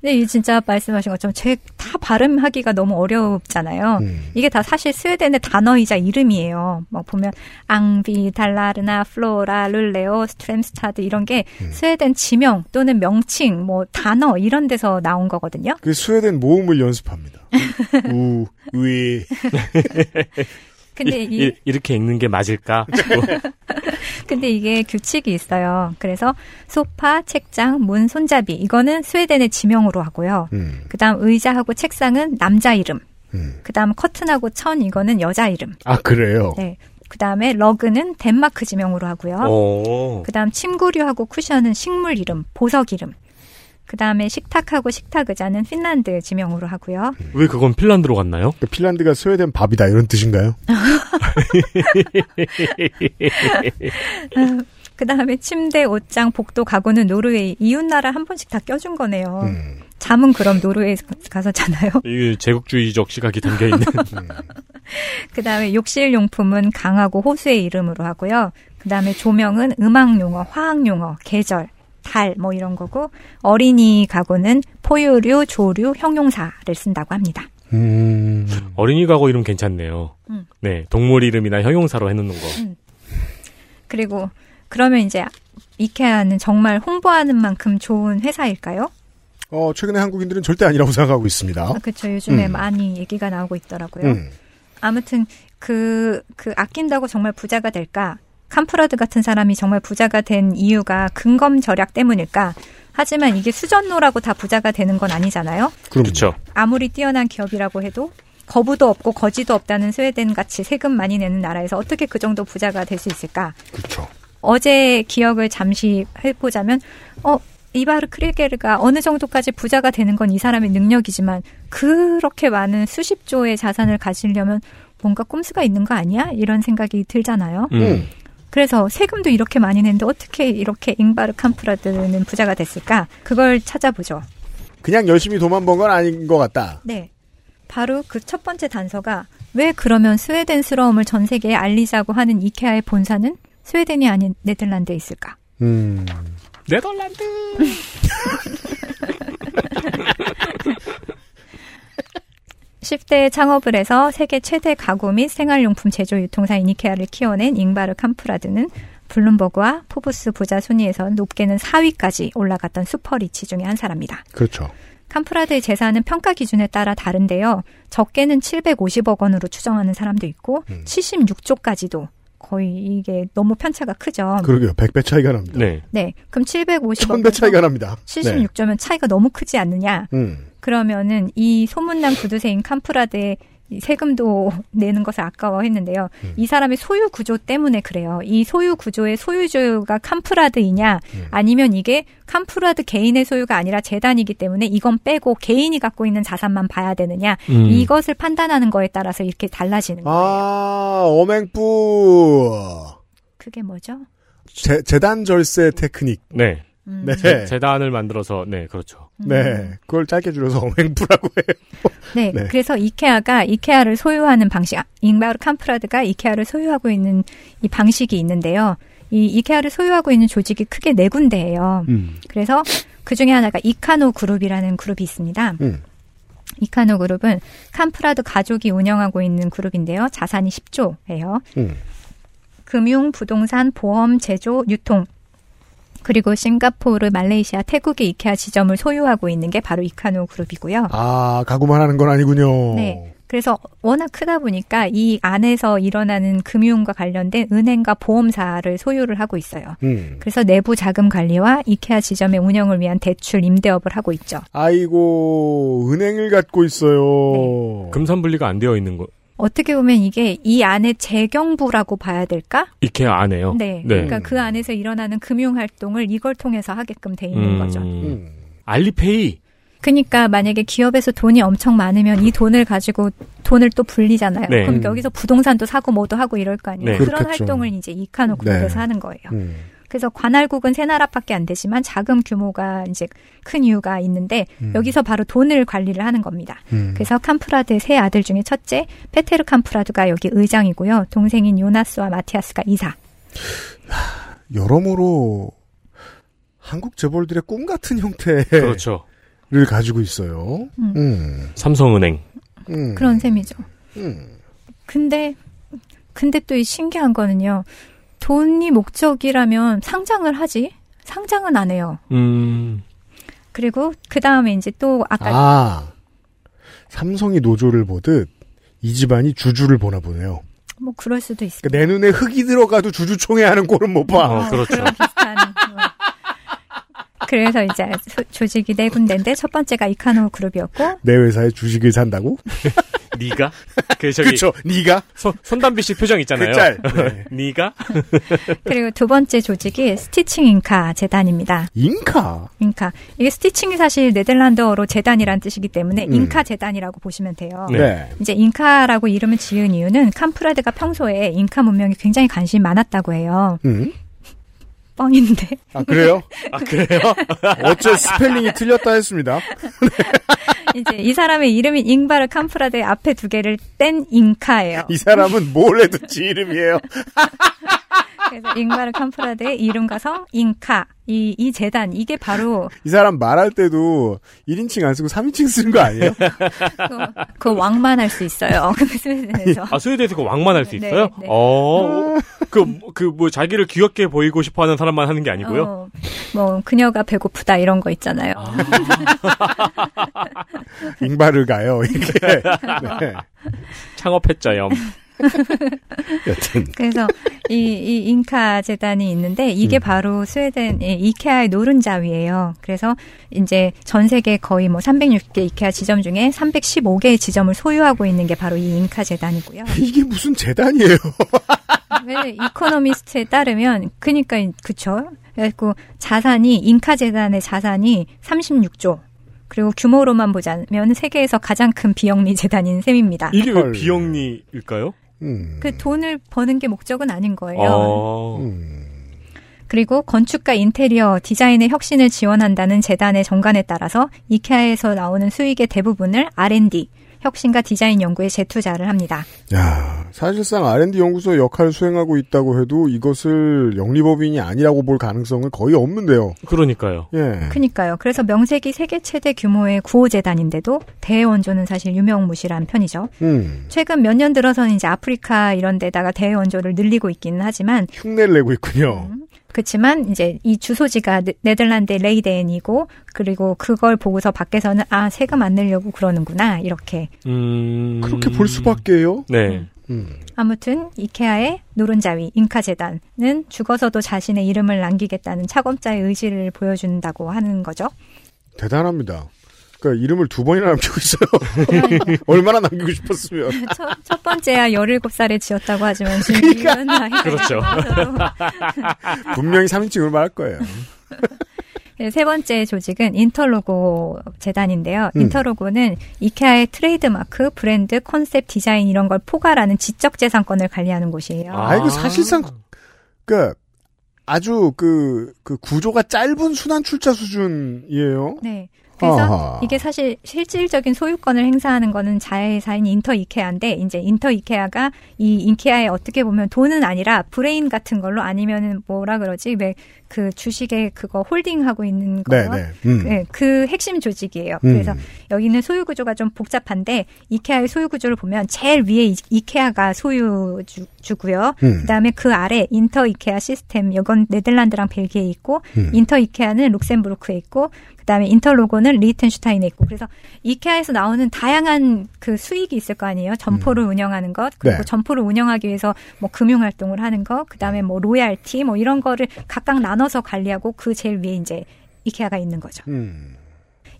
근데 이 진짜 말씀하신 것처럼 제 다 발음하기가 너무 어렵잖아요. 음. 이게 다 사실 스웨덴의 단어이자 이름이에요. 막 보면 앙비, 달라르나, 플로라, 룰레오, 스트램스타드 이런 게 음. 스웨덴 지명 또는 명칭, 뭐 단어 이런 데서 나온 거거든요. 그 스웨덴 모음을 연습합니다. 우, 위. 근데 이, 이렇게 읽는 게 맞을까? 근데 이게 규칙이 있어요. 그래서 소파, 책장, 문, 손잡이 이거는 스웨덴의 지명으로 하고요. 음, 그다음 의자하고 책상은 남자 이름. 음. 그다음 커튼하고 천 이거는 여자 이름. 아, 그래요? 네. 그다음에 러그는 덴마크 지명으로 하고요. 오. 그다음 침구류하고 쿠션은 식물 이름, 보석 이름. 그 다음에 식탁하고 식탁 의자는 핀란드 지명으로 하고요. 왜 그건 핀란드로 갔나요? 그 핀란드가 스웨덴 밥이다 이런 뜻인가요? 그 다음에 침대, 옷장, 복도, 가구는 노르웨이 이웃 나라 한 번씩 다 껴준 거네요. 음. 잠은 그럼 노르웨이 가서 자나요? 이 제국주의적 시각이 담겨 있는. 그 다음에 욕실 용품은 강하고 호수의 이름으로 하고요. 그 다음에 조명은 음악 용어, 화학 용어, 계절, 달 뭐 이런 거고 어린이 가구는 포유류, 조류, 형용사를 쓴다고 합니다. 음. 어린이 가구 이름 괜찮네요. 음. 네, 동물 이름이나 형용사로 해놓는 거. 그리고 그러면 이제 이케아는 정말 홍보하는 만큼 좋은 회사일까요? 어, 최근에 한국인들은 절대 아니라고 생각하고 있습니다. 아, 그렇죠. 요즘에 음. 많이 얘기가 나오고 있더라고요. 음. 아무튼 그, 그 아낀다고 정말 부자가 될까? 캄프라드 같은 사람이 정말 부자가 된 이유가 근검 절약 때문일까? 하지만 이게 수전노라고 다 부자가 되는 건 아니잖아요. 그렇죠. 아무리 뛰어난 기업이라고 해도 거부도 없고 거지도 없다는 스웨덴 같이 세금 많이 내는 나라에서 어떻게 그 정도 부자가 될 수 있을까? 그렇죠. 어제 기억을 잠시 해보자면, 어, 이바르 크리게르가 어느 정도까지 부자가 되는 건 이 사람의 능력이지만, 그렇게 많은 수십 조의 자산을 가지려면 뭔가 꼼수가 있는 거 아니야? 이런 생각이 들잖아요. 음. 그래서 세금도 이렇게 많이 내는데 어떻게 이렇게 잉바르 캄프라드는 부자가 됐을까? 그걸 찾아보죠. 그냥 열심히 돈만 번 건 아닌 것 같다. 네. 바로 그 첫 번째 단서가 왜 그러면 스웨덴스러움을 전 세계에 알리자고 하는 이케아의 본사는 스웨덴이 아닌 네덜란드에 있을까? 음. 네덜란드. 10대에 창업을 해서 세계 최대 가구 및 생활용품 제조 유통사인 이케아를 키워낸 잉바르 캄프라드는 블룸버그와 포브스 부자 순위에서 높게는 4위까지 올라갔던 super rich 중의 한 사람이다. 그렇죠. 캄프라드의 재산은 평가 기준에 따라 다른데요. 적게는 750억 원으로 추정하는 사람도 있고 음. 76조까지도 거의 이게 너무 편차가 크죠. 그러게요. 100배 차이가 납니다. 네. 네. 그럼 750억 1000배 차이가 납니다. 네. 76조면 차이가 너무 크지 않느냐? 음. 그러면은 이 소문난 구두쇠인 캄프라드의 이 세금도 내는 것을 아까워했는데요. 음. 이 사람의 소유 구조 때문에 그래요. 이 소유 구조의 소유주가 캄프라드이냐, 음. 아니면 이게 캄프라드 개인의 소유가 아니라 재단이기 때문에 이건 빼고 개인이 갖고 있는 자산만 봐야 되느냐, 음. 이것을 판단하는 거에 따라서 이렇게 달라지는 거예요. 아, 어맹뿌. 그게 뭐죠? 재, 재단 절세 테크닉. 네. 음. 네. 재- 재단을 만들어서 네 그렇죠. 네. 그걸 짧게 줄여서 어맹뿌라고 해요. 네, 네. 그래서 이케아가 이케아를 소유하는 방식, 아, 잉바르 캄프라드가 이케아를 소유하고 있는 이 방식이 있는데요. 이 이케아를 소유하고 있는 조직이 크게 네 군데예요. 음. 그래서 그 중에 하나가 이카노 그룹이라는 그룹이 있습니다. 음. 이카노 그룹은 캄프라드 가족이 운영하고 있는 그룹인데요. 자산이 10조예요. 음. 금융, 부동산, 보험, 제조, 유통, 그리고 싱가포르, 말레이시아, 태국의 이케아 지점을 소유하고 있는 게 바로 이카노 그룹이고요. 아, 가구만 하는 건 아니군요. 네. 그래서 워낙 크다 보니까 이 안에서 일어나는 금융과 관련된 은행과 보험사를 소유를 하고 있어요. 음. 그래서 내부 자금 관리와 이케아 지점의 운영을 위한 대출 임대업을 하고 있죠. 아이고, 은행을 갖고 있어요. 금산 분리가 안 되어 있는 거 어떻게 보면 이게 이 안에 재경부라고 봐야 될까? 이케아 안에요. 네. 그러니까 그 안에서 일어나는 금융 활동을 이걸 통해서 하게끔 돼 있는 음. 거죠. 음. 알리페이. 그러니까 만약에 기업에서 돈이 엄청 많으면 이 돈을 가지고 돈을 또 불리잖아요. 네. 그럼 음. 여기서 부동산도 사고 뭐도 하고 이럴 거 아니에요. 네. 그런 그렇겠죠. 활동을 이제 이카노 그룹에서 네. 하는 거예요. 음. 그래서 관할국은 세 나라밖에 안 되지만 자금 규모가 이제 큰 이유가 있는데 음. 여기서 바로 돈을 관리를 하는 겁니다. 음. 그래서 캄프라드의 세 아들 중에 첫째 페테르 캄프라드가 여기 의장이고요. 동생인 요나스와 마티아스가 이사. 여러모로 한국 재벌들의 꿈 같은 형태를 그렇죠. 가지고 있어요. 음. 음. 삼성은행. 음. 그런 셈이죠. 음. 근데 근데 또 이 신기한 거는요. 돈이 목적이라면 상장을 하지. 상장은 안 해요. 음. 그리고 그 다음에 이제 또 아까 아, 삼성이 노조를 보듯 이 집안이 주주를 보나 보네요. 뭐 그럴 수도 있습니다. 그러니까 내 눈에 흙이 들어가도 주주총회 하는 꼴은 못 봐. 어, 그렇죠. 비슷한. 뭐. 그래서 이제 소- 조직이 네 군데인데 첫 번째가 이카노 그룹이었고 내 회사에 주식을 산다고? 네가 그 저기 그쵸, 네가? 손, 손담비 씨 표정 있잖아요. 그 짤. 네. 네가 그리고 두 번째 조직이 Stichting 잉카 재단입니다. 잉카? 잉카 이게 Stichting이 사실 네덜란드어로 재단이란 뜻이기 때문에 음. 잉카 재단이라고 보시면 돼요. 네. 네. 이제 잉카라고 이름을 지은 이유는 캄프라드가 평소에 잉카 문명에 굉장히 관심이 많았다고 해요. 음? 뻥인데 아, 그래요? 아 그래요? 어째 스펠링이 틀렸다 했습니다. 이제 이 사람의 이름이 잉바르 캄프라드의 앞에 두 개를 뗀 잉카예요. 이 사람은 뭘 해도 지 이름이에요. 그래서 잉바르 캄프라드의 이름과 성 잉카 이, 이 재단 이게 바로 이 사람 말할 때도 1인칭 안 쓰고 3인칭 쓰는 거 아니에요? 그, 그 왕만 할 수 있어요. 그 스웨덴에서. 아 스웨덴에서 그 왕만 할수 네, 있어요? 네. 어. 그 그 뭐 자기를 귀엽게 보이고 싶어 하는 사람만 하는 게 아니고요. 어, 뭐 그녀가 배고프다 이런 거 있잖아요. 잉바를 가요, 이렇게. 네. 창업했자염. 여튼 그래서 이, 이 잉카 재단이 있는데 이게 음. 바로 스웨덴 의 이케아의 노른자위예요. 그래서 이제 전 세계 거의 뭐 306개 이케아 지점 중에 315개의 지점을 소유하고 있는 게 바로 이 잉카 재단이고요. 이게 무슨 재단이에요? 왜 이코노미스트에 따르면 그니까 그쵸. 그리고 자산이 잉카 재단의 자산이 36조. 그리고 규모로만 보자면 세계에서 가장 큰 비영리 재단인 셈입니다. 이게 왜 헐. 비영리일까요? 음. 그 돈을 버는 게 목적은 아닌 거예요. 어. 음. 그리고 건축과 인테리어, 디자인의 혁신을 지원한다는 재단의 정관에 따라서 이케아에서 나오는 수익의 대부분을 R&D, 혁신과 디자인 연구에 재투자를 합니다. 야, 사실상 R&D 연구소 역할을 수행하고 있다고 해도 이것을 영리법인이 아니라고 볼 가능성은 거의 없는데요. 그러니까요. 예. 그니까요. 그래서 명색이 세계 최대 규모의 구호재단인데도 대원조는 사실 유명무실한 편이죠. 음. 최근 몇 년 들어서는 이제 아프리카 이런 데다가 대원조를 늘리고 있기는 하지만 흉내를 내고 있군요. 그렇지만 이제 이 주소지가 네- 네덜란드 레이덴이고 그리고 그걸 보고서 밖에서는 아 세금 안 내려고 그러는구나 이렇게 음. 그렇게 볼 수밖에요. 네. 음. 아무튼 이케아의 노른자위 잉카 재단은 죽어서도 자신의 이름을 남기겠다는 차검자의 의지를 보여준다고 하는 거죠. 대단합니다. 그러니까 이름을 두 번이나 남기고 있어요. 얼마나 남기고 싶었으면. 첫, 첫 번째야 17살에 지었다고 하지만 지금 이런 나이가 그렇죠. 분명히 3인칭으로 말할 거예요. 네, 세 번째 조직은 인터로고 재단인데요. 음. 인터로고는 이케아의 트레이드마크, 브랜드, 컨셉, 디자인 이런 걸 포괄하는 지적 재산권을 관리하는 곳이에요. 아, 이거 사실상, 그, 아주 그, 그 구조가 짧은 순환 출자 수준이에요. 네. 그래서 아하. 이게 사실 실질적인 소유권을 행사하는 거는 자회사인 인터 이케아인데 이제 인터 이케아가 이 이케아에 어떻게 보면 돈은 아니라 브레인 같은 걸로 아니면은 뭐라 그러지 왜 그 주식에 그거 홀딩하고 있는 거 네, 네. 음. 네, 그 핵심 조직이에요. 음. 그래서 여기는 소유 구조가 좀 복잡한데 이케아의 소유 구조를 보면 제일 위에 이- 이케아가 소유주고요. 음. 그다음에 그 아래 인터 이케아 시스템 이건 네덜란드랑 벨기에에 있고 음. 인터 이케아는 룩셈부르크에 있고 그다음에 인터 로고는 리히텐슈타인에 있고 그래서 이케아에서 나오는 다양한 그 수익이 있을 거 아니에요. 점포를 운영하는 것 그리고 네. 점포를 운영하기 위해서 뭐 금융 활동을 하는 것 그다음에 뭐 로얄티 뭐 이런 거를 각각 나눠서 관리하고 그 제일 위에 이제 이케아가 있는 거죠. 음.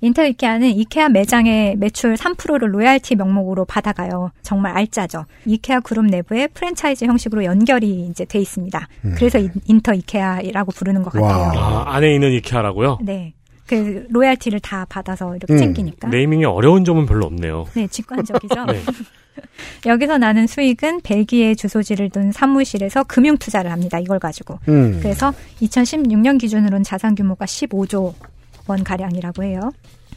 인터 이케아는 이케아 매장의 매출 3%를 로얄티 명목으로 받아가요. 정말 알짜죠. 이케아 그룹 내부에 프랜차이즈 형식으로 연결이 이제 돼 있습니다. 그래서 인- 인터 이케아라고 부르는 것 같아요. 아, 안에 있는 이케아라고요? 네. 그 로얄티를 다 받아서 이렇게 음, 챙기니까. 네이밍에 어려운 점은 별로 없네요. 네, 직관적이죠. 네. 여기서 나는 수익은 벨기에 주소지를 둔 사무실에서 금융 투자를 합니다. 이걸 가지고. 음. 그래서 2016년 기준으로는 자산 규모가 15조 원 가량이라고 해요.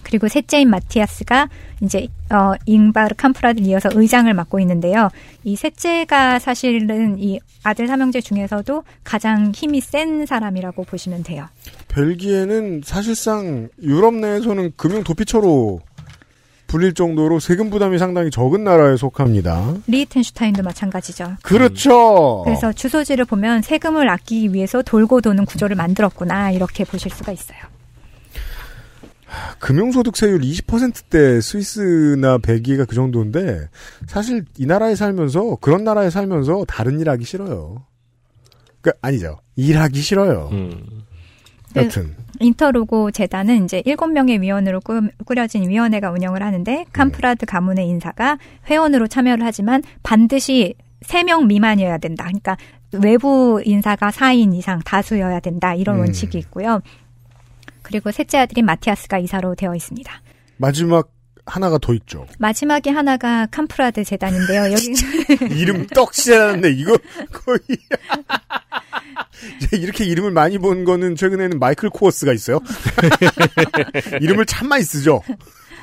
그리고 셋째인 마티아스가 이제 어 잉바르 캄프라를 이어서 의장을 맡고 있는데요. 이 셋째가 사실은 이 아들 삼형제 중에서도 가장 힘이 센 사람이라고 보시면 돼요. 벨기에는 사실상 유럽 내에서는 금융 도피처로 불릴 정도로 세금 부담이 상당히 적은 나라에 속합니다. 리히텐슈타인도 마찬가지죠. 그렇죠. 그래서 주소지를 보면 세금을 아끼기 위해서 돌고 도는 구조를 만들었구나 이렇게 보실 수가 있어요. 금융소득세율 20%대 스위스나 벨기에가 그 정도인데 사실 이 나라에 살면서 그런 나라에 살면서 다른 일 하기 싫어요. 그 아니죠. 일하기 싫어요. 음. 여튼 인터로고 재단은 이제 7명의 위원으로 꾸- 꾸려진 위원회가 운영을 하는데 캄프라드 가문의 인사가 회원으로 참여를 하지만 반드시 3명 미만이어야 된다. 그러니까 외부 인사가 4인 이상 다수여야 된다. 이런 음. 원칙이 있고요. 그리고 셋째 아들인 마티아스가 이사로 되어 있습니다. 마지막 하나가 더 있죠. 마지막에 하나가 캄프라드 재단인데요. 여기 이름 떡시라는데 이거 거의 이렇게 이름을 많이 본 거는 최근에는 마이클 코어스가 있어요. 이름을 참 많이 쓰죠.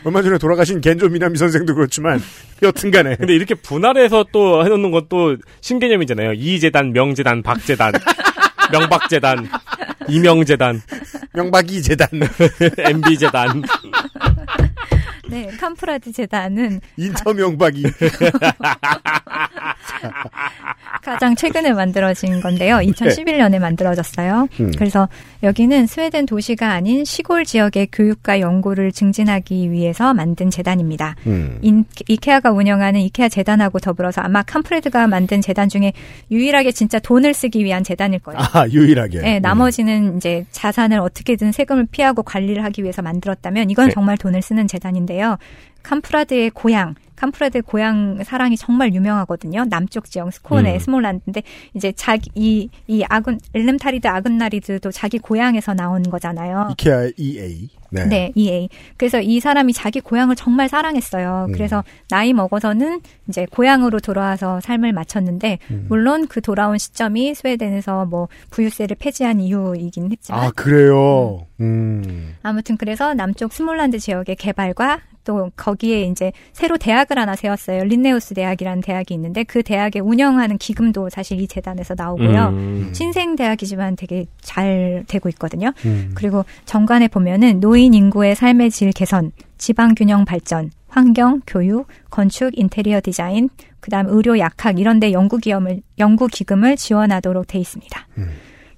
얼마 전에 돌아가신 겐조 미나미 선생도 그렇지만 여튼간에 근데 이렇게 분할해서 또 해놓는 건 또 신개념이잖아요. 이재단, 명재단, 박재단, 명박재단, 이명재단, 명박이 재단, MB재단. 네, 캄프라드 재단은 인터 명박이 가장 최근에 만들어진 건데요. 2011년에 만들어졌어요. 음. 그래서 여기는 스웨덴 도시가 아닌 시골 지역의 교육과 연구를 증진하기 위해서 만든 재단입니다. 음. 인, 이케아가 운영하는 이케아 재단하고 더불어서 아마 캄프라드가 만든 재단 중에 유일하게 진짜 돈을 쓰기 위한 재단일 거예요. 아, 유일하게. 네, 나머지는 이제 자산을 어떻게든 세금을 피하고 관리를 하기 위해서 만들었다면 이건 네. 정말 돈을 쓰는 재단인데요. 캄프라드의 고향, 캄프라드의 고향 사랑이 정말 유명하거든요. 남쪽 지역 스코네, 음. 스몰란드인데 이제 자기 이, 이 아군 엘름타리드 아군나리드도 자기 고향에서 나온 거잖아요. 이케아 EA. 네. 네, EA. 그래서 이 사람이 자기 고향을 정말 사랑했어요. 음. 그래서 나이 먹어서는 이제 고향으로 돌아와서 삶을 마쳤는데, 음. 물론 그 돌아온 시점이 스웨덴에서 뭐 부유세를 폐지한 이후이긴 했지만, 아, 그래요. 음. 아무튼 그래서 남쪽 스몰란드 지역의 개발과 또 거기에 이제 새로 대학을 하나 세웠어요. 린네우스 대학이라는 대학이 있는데 그 대학에 운영하는 기금도 사실 이 재단에서 나오고요. 음. 신생 대학이지만 되게 잘 되고 있거든요. 음. 그리고 정관에 보면은 노인 인구의 삶의 질 개선, 지방 균형 발전, 환경, 교육, 건축, 인테리어 디자인, 그다음 의료 약학 이런 데 연구 기금을 연구 기금을 지원하도록 돼 있습니다.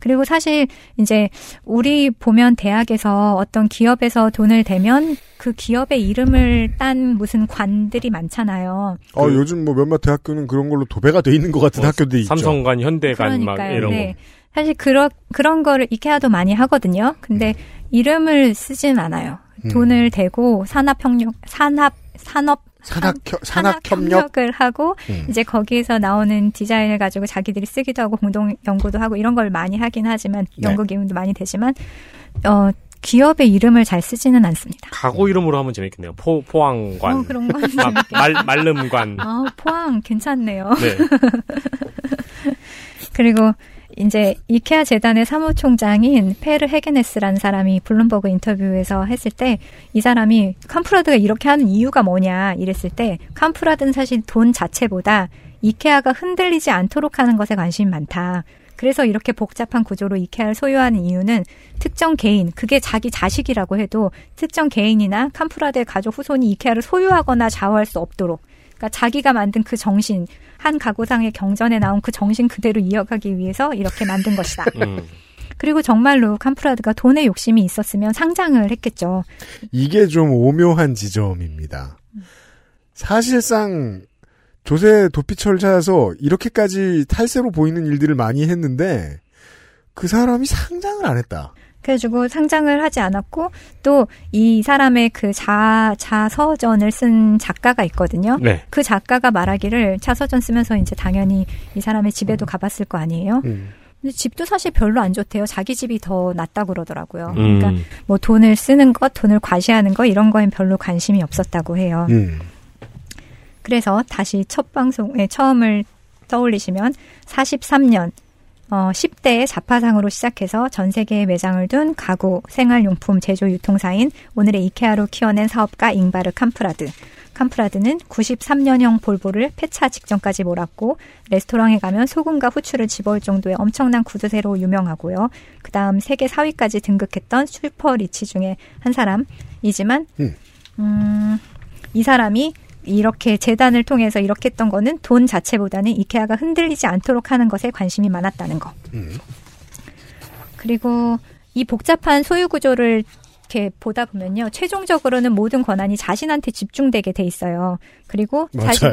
그리고 사실 이제 우리 보면 대학에서 어떤 기업에서 돈을 대면 그 기업의 이름을 딴 무슨 관들이 많잖아요. 어, 요즘 뭐 몇몇 대학교는 그런 걸로 도배가 돼 있는 것 같은 뭐 학교들이 있죠. 삼성관, 현대관 막 그러니까요. 이런 네. 거. 사실 그런 그런 거를 이케아도 많이 하거든요. 근데 이름을 쓰진 않아요. 음. 돈을 대고 산업협력 산업 산업 산학, 산학 협력. 을 하고 음. 이제 거기에서 나오는 디자인을 가지고 자기들이 쓰기도 하고 공동 연구도 하고 이런 걸 많이 하긴 하지만 네. 연구 기금도 많이 되지만 어 기업의 이름을 잘 쓰지는 않습니다. 가구 이름으로 하면 재밌겠네요. 포, 포항관. 어, 그런 건 마- 말, 말름관. 아 포항 괜찮네요. 네. 그리고 이제 이케아 재단의 사무총장인 페르 헤게네스라는 사람이 블룸버그 인터뷰에서 했을 때 이 사람이 캄프라드가 이렇게 하는 이유가 뭐냐 이랬을 때 캄프라드는 사실 돈 자체보다 이케아가 흔들리지 않도록 하는 것에 관심이 많다. 그래서 이렇게 복잡한 구조로 이케아를 소유하는 이유는 특정 개인, 그게 자기 자식이라고 해도 특정 개인이나 캄프라드의 가족 후손이 이케아를 소유하거나 좌우할 수 없도록 그러니까 자기가 만든 그 정신, 한 가구상의 경전에 나온 그 정신 그대로 이어가기 위해서 이렇게 만든 것이다. 음. 그리고 정말로 캄프라드가 돈에 욕심이 있었으면 상장을 했겠죠. 이게 좀 오묘한 지점입니다. 사실상 조세 도피처를 찾아서 이렇게까지 탈세로 보이는 일들을 많이 했는데 그 사람이 상장을 안 했다. 그래가지고 상장을 하지 않았고 또 이 사람의 그 자, 자서전을 쓴 작가가 있거든요. 네. 그 작가가 말하기를 자서전 쓰면서 이제 당연히 이 사람의 집에도 가봤을 거 아니에요. 음. 근데 집도 사실 별로 안 좋대요. 자기 집이 더 낫다고 그러더라고요. 음. 그러니까 뭐 돈을 쓰는 것, 돈을 과시하는 거 이런 거엔 별로 관심이 없었다고 해요. 음. 그래서 다시 첫 방송에 처음을 떠올리시면 43년 어, 10대의 잡화상으로 시작해서 전 세계에 매장을 둔 가구, 생활용품 제조 유통사인 오늘의 이케아로 키워낸 사업가 잉바르 캄프라드. 캄프라드는 93년형 볼보를 폐차 직전까지 몰았고 레스토랑에 가면 소금과 후추를 집어올 정도의 엄청난 구두쇠로 유명하고요. 그 다음 세계 4위까지 등극했던 super rich 중에 한 사람이지만 음. 음, 이 사람이 이렇게 재단을 통해서 이렇게 했던 거는 돈 자체보다는 이케아가 흔들리지 않도록 하는 것에 관심이 많았다는 거. 음. 그리고 이 복잡한 소유 구조를 이렇게 보다 보면요. 최종적으로는 모든 권한이 자신한테 집중되게 돼 있어요. 그리고 맞아요. 자신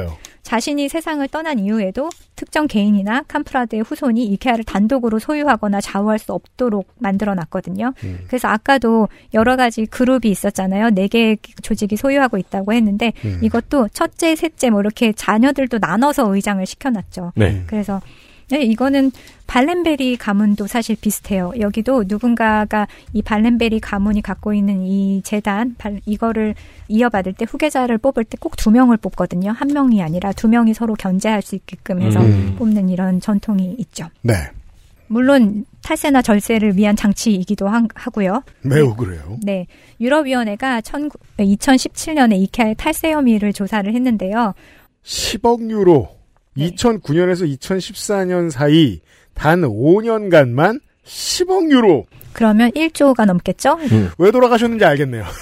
이 세상을 떠난 이후에도 특정 개인이나 캄프라드의 후손이 이케아를 단독으로 소유하거나 좌우할 수 없도록 만들어 놨거든요. 음. 그래서 아까도 여러 가지 그룹이 있었잖아요. 네 개의 조직이 소유하고 있다고 했는데 음. 이것도 첫째, 셋째 뭐 이렇게 자녀들도 나눠서 의장을 시켜놨죠. 네. 그래서 네, 이거는 발렌베리 가문도 사실 비슷해요. 여기도 누군가가 이 발렌베리 가문이 갖고 있는 이 재단, 발- 이거를 이어받을 때 후계자를 뽑을 때 꼭 두 명을 뽑거든요. 한 명이 아니라 두 명이 서로 견제할 수 있게끔 해서 음. 뽑는 이런 전통이 있죠. 네. 물론 탈세나 절세를 위한 장치이기도 하, 하고요. 매우 그래요. 네. 유럽위원회가 2017년에 이케아의 탈세 혐의를 조사를 했는데요. 10억 유로. 네. 2009년에서 2014년 사이 단 5년간만 10억 유로. 그러면 1조가 넘겠죠? 왜 돌아가셨는지 알겠네요.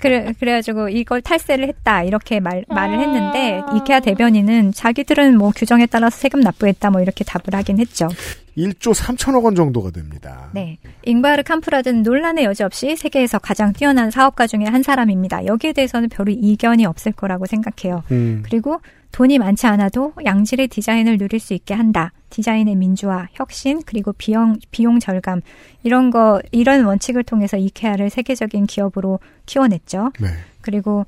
그래, 그래가지고 이걸 탈세를 했다 이렇게 말, 말을 했는데 이케아 대변인은 자기들은 뭐 규정에 따라서 세금 납부했다 뭐 이렇게 답을 하긴 했죠. 1조 3천억 원 정도가 됩니다. 네. 잉바르 캄프라드는 논란의 여지 없이 세계에서 가장 뛰어난 사업가 중에 한 사람입니다. 여기에 대해서는 별로 이견이 없을 거라고 생각해요. 음. 그리고 돈이 많지 않아도 양질의 디자인을 누릴 수 있게 한다. 디자인의 민주화, 혁신, 그리고 비용, 비용 절감. 이런 거, 이런 원칙을 통해서 이케아를 세계적인 기업으로 키워냈죠. 네. 그리고,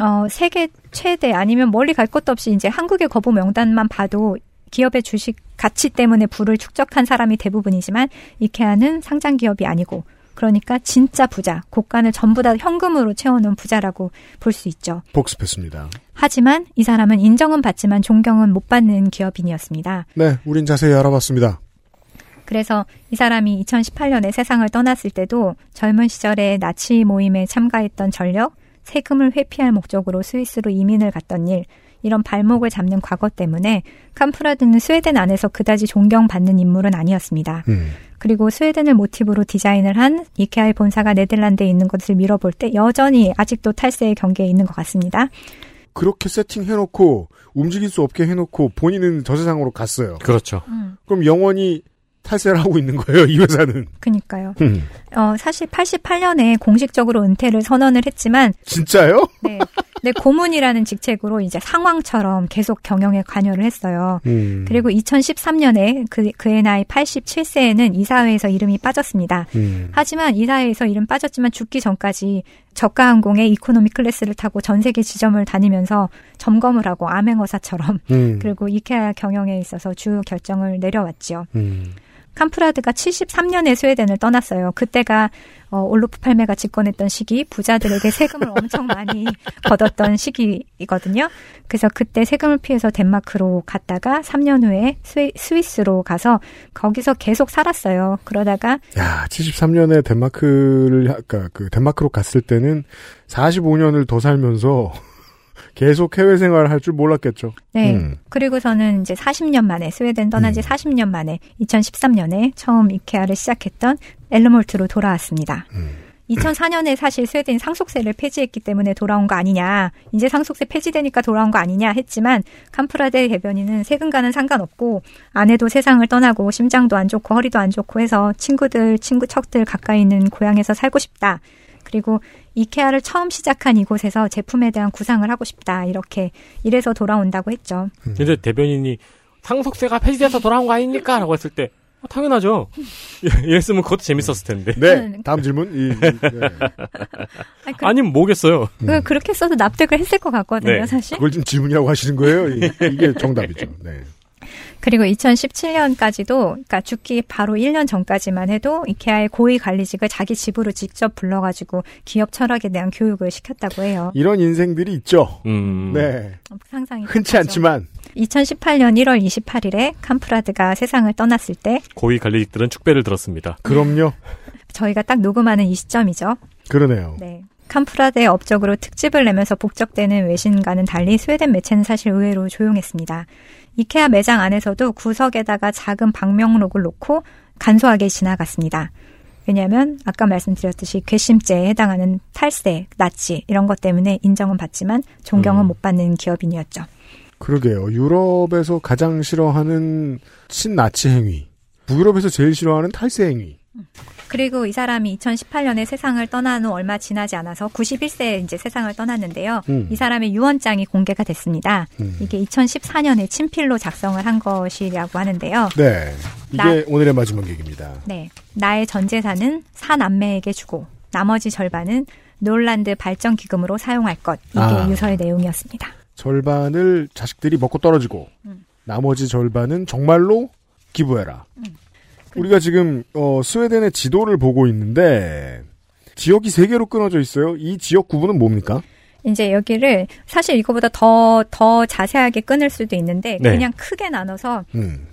어, 세계 최대 아니면 멀리 갈 것도 없이 이제 한국의 거부 명단만 봐도 기업의 주식 가치 때문에 부를 축적한 사람이 대부분이지만 이케아는 상장 기업이 아니고 그러니까 진짜 부자, 곳간을 전부 다 현금으로 채워놓은 부자라고 볼 수 있죠. 복습했습니다. 하지만 이 사람은 인정은 받지만 존경은 못 받는 기업인이었습니다. 네, 우린 자세히 알아봤습니다. 그래서 이 사람이 2018년에 세상을 떠났을 때도 젊은 시절에 나치 모임에 참가했던 전력, 세금을 회피할 목적으로 스위스로 이민을 갔던 일, 이런 발목을 잡는 과거 때문에 캄프라드는 스웨덴 안에서 그다지 존경받는 인물은 아니었습니다. 음. 그리고 스웨덴을 모티브로 디자인을 한 이케아의 본사가 네덜란드에 있는 것을 밀어볼 때 여전히 아직도 탈세의 경계에 있는 것 같습니다. 그렇게 세팅해놓고 움직일 수 없게 해놓고 본인은 저 세상으로 갔어요. 그렇죠. 그럼 영원히 탈세를 하고 있는 거예요, 이 회사는. 그니까요. 음. 어, 사실 88년에 공식적으로 은퇴를 선언을 했지만 진짜요? 네. 네, 고문이라는 직책으로 이제 상황처럼 계속 경영에 관여를 했어요. 음. 그리고 2013년에 그, 그의 나이 87세에는 이사회에서 이름이 빠졌습니다. 음. 하지만 이사회에서 이름 빠졌지만 죽기 전까지 저가 항공의 이코노미 클래스를 타고 전 세계 지점을 다니면서 점검을 하고 암행어사처럼 음. 그리고 이케아 경영에 있어서 주 결정을 내려왔지요. 음. 캄프라드가 73년에 스웨덴을 떠났어요. 그때가 어, 올로프 팔메가 집권했던 시기, 부자들에게 세금을 엄청 많이 걷었던 시기이거든요. 그래서 그때 세금을 피해서 덴마크로 갔다가 3년 후에 스위, 스위스로 가서 거기서 계속 살았어요. 그러다가 야, 73년에 덴마크를, 아까 그 덴마크로 갔을 때는 45년을 더 살면서 계속 해외 생활을 할 줄 몰랐겠죠. 네. 음. 그리고서는 이제 40년 만에 스웨덴 떠난 지 40년 만에 2013년에 처음 이케아를 시작했던 엘르몰트로 돌아왔습니다. 2004년에 사실 스웨덴이 상속세를 폐지했기 때문에 돌아온 거 아니냐. 이제 상속세 폐지되니까 돌아온 거 아니냐 했지만 캄프라데 대변인은 세금과는 상관없고 아내도 세상을 떠나고 심장도 안 좋고 허리도 안 좋고 해서 친구들, 친구 척들 가까이 있는 고향에서 살고 싶다. 그리고 이케아를 처음 시작한 이곳에서 제품에 대한 구상을 하고 싶다. 이렇게 이래서 돌아온다고 했죠. 근데 대변인이 상속세가 폐지돼서 돌아온 거 아닙니까? 라고 했을 때 아, 당연하죠. 이랬으면 그것도 재밌었을 텐데. 네. 다음 질문. 이, 이, 네. 아니, 그, 아니면 뭐겠어요. 그, 그렇게 써도 납득을 했을 것 같거든요, 네. 사실. 그걸 지금 질문이라고 하시는 거예요? 이- 이게 정답이죠. 네. 그리고 2017년까지도, 그러니까 죽기 바로 1년 전까지만 해도 이케아의 고위 관리직을 자기 집으로 직접 불러가지고 기업 철학에 대한 교육을 시켰다고 해요. 이런 인생들이 있죠. 음. 네. 상상이 흔치 가죠. 않지만 2018년 1월 28일에 캄프라드가 세상을 떠났을 때 고위 관리직들은 축배를 들었습니다. 그럼요. 저희가 딱 녹음하는 이 시점이죠. 그러네요. 네. 캄프라드의 업적으로 특집을 내면서 북적대는 외신과는 달리 스웨덴 매체는 사실 의외로 조용했습니다. 이케아 매장 안에서도 구석에다가 작은 방명록을 놓고 간소하게 지나갔습니다. 왜냐하면 아까 말씀드렸듯이 괘씸죄에 해당하는 탈세, 나치 이런 것 때문에 인정은 받지만 존경은 음. 못 받는 기업인이었죠. 그러게요. 유럽에서 가장 싫어하는 친나치 행위. 북유럽에서 제일 싫어하는 탈세 행위. 그리고 이 사람이 2018년에 세상을 떠난 후 얼마 지나지 않아서 91세에 이제 세상을 떠났는데요. 음. 이 사람의 유언장이 공개가 됐습니다. 음. 이게 2014년에 친필로 작성을 한 것이라고 하는데요. 네. 이게 나- 오늘의 마지막 얘기입니다. 네. 나의 전 재산은 사남매에게 주고 나머지 절반은 노란드 발전 기금으로 사용할 것. 이게 아. 유서의 내용이었습니다. 절반을 자식들이 먹고 떨어지고 음. 나머지 절반은 정말로 기부해라. 그 우리가 지금 어, 스웨덴의 지도를 보고 있는데 지역이 세 개로 끊어져 있어요. 이 지역 구분은 뭡니까? 이제 여기를 사실 이거보다 더, 더 자세하게 끊을 수도 있는데 네. 그냥 크게 나눠서 음.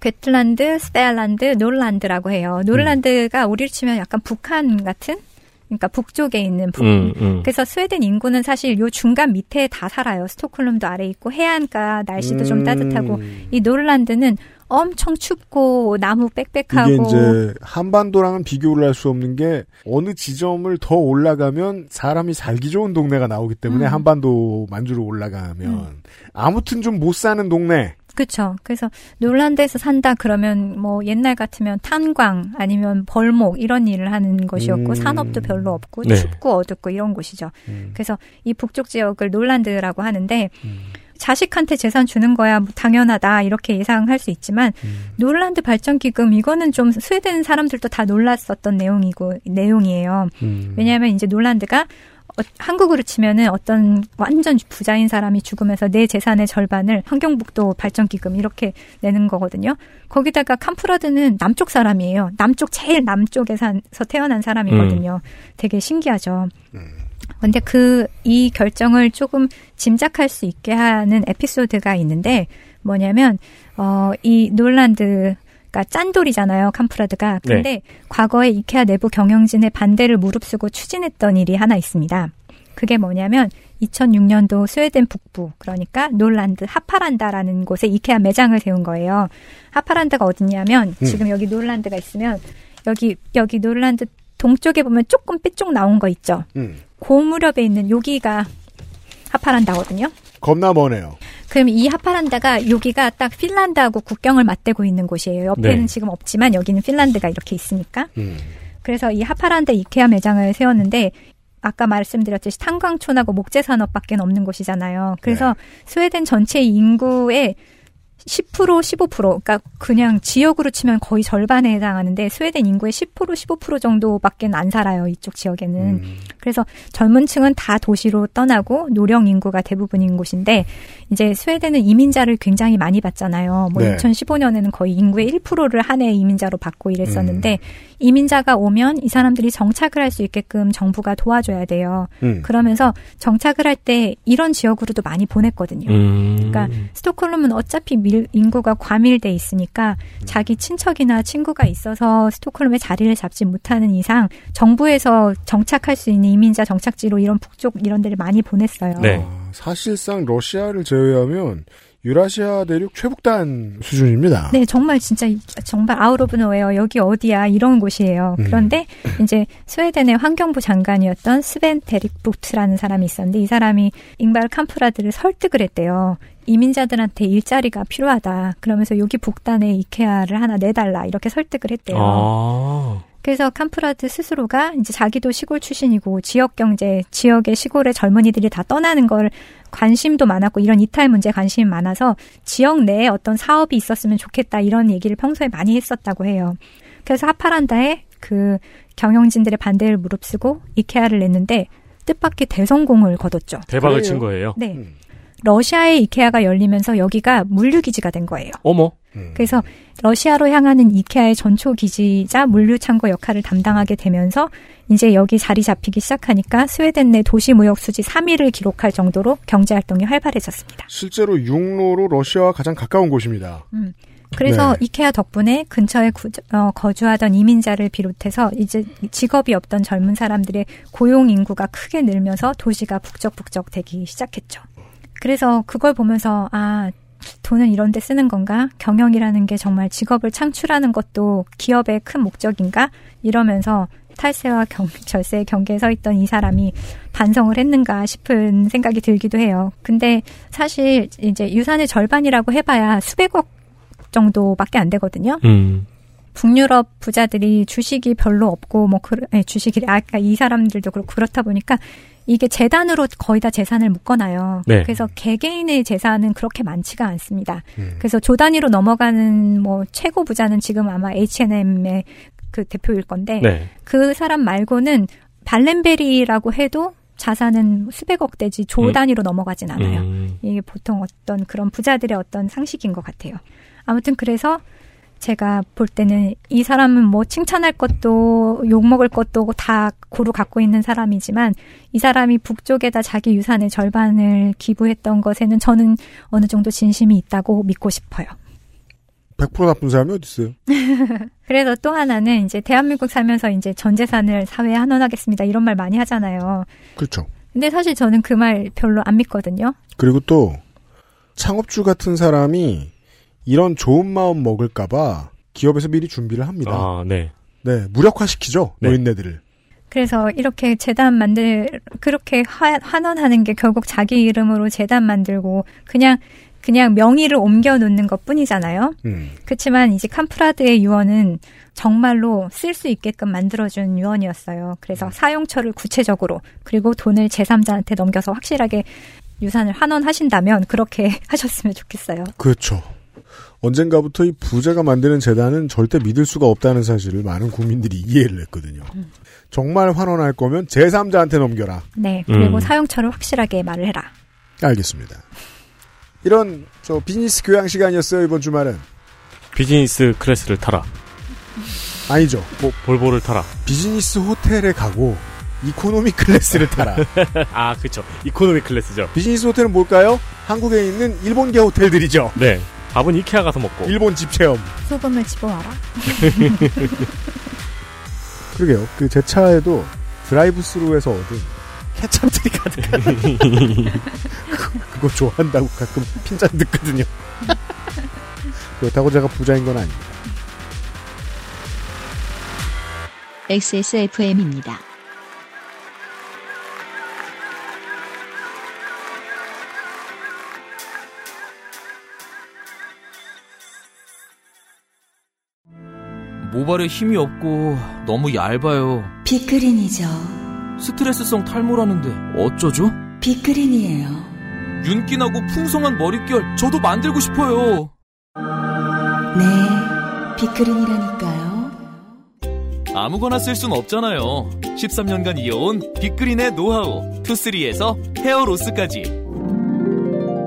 괴틀란드, 스베알란드, 노르란드라고 해요. 노르란드가 우리로 치면 약간 북한 같은 그러니까 북쪽에 있는 북. 음, 음. 그래서 스웨덴 인구는 사실 요 중간 밑에 다 살아요. 스톡홀름도 아래 있고 해안가 날씨도 좀 음. 따뜻하고 이 노르란드는 엄청 춥고 나무 빽빽하고 이게 이제 한반도랑은 비교를 할 수 없는 게 어느 지점을 더 올라가면 사람이 살기 좋은 동네가 나오기 때문에 음. 한반도 만주로 올라가면 아무튼 좀 못 사는 동네. 그렇죠. 그래서 노르란드에서 산다 그러면 뭐 옛날 같으면 탄광 아니면 벌목 이런 일을 하는 곳이었고 음. 산업도 별로 없고 네. 춥고 어둡고 이런 곳이죠. 음. 그래서 이 북쪽 지역을 노르란드라고 하는데 자식한테 재산 주는 거야 뭐 당연하다 이렇게 예상할 수 있지만 노르란드 발전 기금 이거는 좀 스웨덴 사람들도 다 놀랐었던 내용이고 내용이에요. 음. 왜냐하면 이제 노르란드가 어, 한국으로 치면은 어떤 완전 부자인 사람이 죽으면서 내 재산의 절반을 환경북도 발전기금 이렇게 내는 거거든요. 거기다가 캄프라드는 남쪽 사람이에요. 남쪽 제일 남쪽에 산서 태어난 사람이거든요. 되게 신기하죠. 근데 그 이 결정을 조금 짐작할 수 있게 하는 에피소드가 있는데 뭐냐면 어이 노르란드 가 짠돌이잖아요, 캄프라드가. 근데 과거에 이케아 내부 경영진의 반대를 무릅쓰고 추진했던 일이 하나 있습니다. 그게 뭐냐면 2006년도 스웨덴 북부, 그러니까 놀란드 하파란다라는 곳에 이케아 매장을 세운 거예요. 하파란다가 어디냐면 음. 지금 여기 놀란드가 있으면 여기 여기 놀란드 동쪽에 보면 조금 삐쪽 나온 거 있죠. 음. 그 무렵에 있는 여기가 하파란다거든요. 겁나 머네요. 그럼 이 하파란다가 여기가 딱 핀란드하고 국경을 맞대고 있는 곳이에요. 옆에는 네. 지금 없지만 여기는 핀란드가 이렇게 있으니까. 음. 그래서 이 하파란다 이케아 매장을 세웠는데 아까 말씀드렸듯이 탄광촌하고 목재 산업밖에 없는 곳이잖아요. 그래서 스웨덴 전체 인구의 10% 15% 그러니까 그냥 지역으로 치면 거의 절반에 해당하는데 스웨덴 인구의 10% 15% 정도밖에 안 살아요. 이쪽 지역에는. 음. 그래서 젊은 층은 다 도시로 떠나고 노령 인구가 대부분인 곳인데 이제 스웨덴은 이민자를 굉장히 많이 받잖아요. 뭐 네. 2015년에는 거의 인구의 1%를 한 해 이민자로 받고 이랬었는데 음. 이민자가 오면 이 사람들이 정착을 할 수 있게끔 정부가 도와줘야 돼요. 음. 그러면서 정착을 할 때 이런 지역으로도 많이 보냈거든요. 음. 그러니까 스톡홀름은 어차피 밀- 인구가 과밀돼 있으니까 자기 친척이나 친구가 있어서 스톡홀름에 자리를 잡지 못하는 이상 정부에서 정착할 수 있는 이민자 정착지로 이런 북쪽 이런 데를 많이 보냈어요. 네. 아, 사실상 러시아를 제외하면 유라시아 대륙 최북단 수준입니다. 네, 정말 진짜 정말 out of nowhere 여기 어디야 이런 곳이에요. 음. 그런데 이제 스웨덴의 환경부 장관이었던 스벤 에릭 부트라는 사람이 있었는데 이 사람이 잉바르 캄프라드를 설득을 했대요. 이민자들한테 일자리가 필요하다. 그러면서 여기 북단에 이케아를 하나 내달라 이렇게 설득을 했대요. 아. 그래서 캄프라드 스스로가 이제 자기도 시골 출신이고 지역 경제, 지역의 시골의 젊은이들이 다 떠나는 걸 관심도 많았고 이런 이탈 문제에 관심이 많아서 지역 내에 어떤 사업이 있었으면 좋겠다 이런 얘기를 평소에 많이 했었다고 해요. 그래서 하파란다에 그 경영진들의 반대를 무릅쓰고 이케아를 냈는데 뜻밖의 대성공을 거뒀죠. 대박을 그래요. 친 거예요. 네. 러시아의 이케아가 열리면서 여기가 물류기지가 된 거예요. 어머. 음. 그래서 러시아로 향하는 이케아의 전초 기지이자 물류 창고 역할을 담당하게 되면서 이제 여기 자리 잡히기 시작하니까 스웨덴 내 도시 무역 수지 3위를 기록할 정도로 경제 활동이 활발해졌습니다. 실제로 육로로 러시아와 가장 가까운 곳입니다. 음. 그래서 네. 이케아 덕분에 근처에 구- 어, 거주하던 이민자를 비롯해서 이제 직업이 없던 젊은 사람들의 고용 인구가 크게 늘면서 도시가 북적북적 되기 시작했죠. 그래서 그걸 보면서 아 돈은 이런 데 쓰는 건가? 경영이라는 게 정말 직업을 창출하는 것도 기업의 큰 목적인가? 이러면서 탈세와 경, 절세의 경계에 서 있던 이 사람이 반성을 했는가 싶은 생각이 들기도 해요. 근데 사실 이제 유산의 절반이라고 해봐야 수백억 정도밖에 안 되거든요. 음. 북유럽 부자들이 주식이 별로 없고 뭐 그, 네, 주식이 아까 이 사람들도 그렇고 그렇다 보니까 이게 재단으로 거의 다 재산을 묶어놔요. 네. 그래서 개개인의 재산은 그렇게 많지가 않습니다. 음. 그래서 조 단위로 넘어가는 뭐 최고 부자는 지금 아마 H&M의 그 대표일 건데 네. 그 사람 말고는 발렌베리라고 해도 자산은 수백억 대지 조 음. 단위로 넘어가진 않아요. 음. 이게 보통 어떤 그런 부자들의 어떤 상식인 것 같아요. 아무튼 그래서 제가 볼 때는 이 사람은 뭐 칭찬할 것도 욕 먹을 것도 다 고루 갖고 있는 사람이지만 이 사람이 북쪽에다 자기 유산의 절반을 기부했던 것에는 저는 어느 정도 진심이 있다고 믿고 싶어요. 100% 나쁜 사람이 어디 있어요? 그래서 또 하나는 이제 대한민국 살면서 이제 전 재산을 사회에 환원하겠습니다. 이런 말 많이 하잖아요. 그렇죠. 근데 사실 저는 그 말 별로 안 믿거든요. 그리고 또 창업주 같은 사람이 이런 좋은 마음 먹을까봐 기업에서 미리 준비를 합니다. 아, 네. 네, 무력화시키죠 네. 노인네들을. 그래서 이렇게 재단 만들 그렇게 화- 환원하는 게 결국 자기 이름으로 재단 만들고 그냥 그냥 명의를 옮겨 놓는 것 뿐이잖아요. 음. 그렇지만 이제 캄프라드의 유언은 정말로 쓸 수 있게끔 만들어준 유언이었어요. 그래서 사용처를 구체적으로 그리고 돈을 제3자한테 넘겨서 확실하게 유산을 환원하신다면 그렇게 하셨으면 좋겠어요. 그렇죠. 언젠가부터 이 부자가 만드는 재단은 절대 믿을 수가 없다는 사실을 많은 국민들이 이해를 했거든요. 정말 환원할 거면 제3자한테 넘겨라. 네. 그리고 음. 사용처를 확실하게 말을 해라. 알겠습니다. 이런 저 비즈니스 교양 시간이었어요 이번 주말은. 비즈니스 클래스를 타라. 아니죠. 뭐, 볼보를 타라. 비즈니스 호텔에 가고 이코노미 클래스를 타라. 아, 그쵸. 이코노미 클래스죠. 비즈니스 호텔은 뭘까요? 한국에 있는 일본계 호텔들이죠. 네. 밥은 이케아 가서 먹고. 일본 집 체험. 소금을 집어와라. 그러게요. 그 제 차에도 드라이브 스루에서 얻은 케찹들이 가득한. 그거, 그거 좋아한다고 가끔 핀잔 듣거든요. 그렇다고 제가 부자인 건 아닙니다. XSFM입니다. 모발에 힘이 없고 너무 얇아요. 빅그린이죠. 스트레스성 탈모라는데 어쩌죠? 빅그린이에요. 윤기나고 풍성한 머릿결 저도 만들고 싶어요. 네, 빅그린이라니까요. 아무거나 쓸 순 없잖아요. 13년간 이어온 빅그린의 노하우 투쓰리에서 헤어로스까지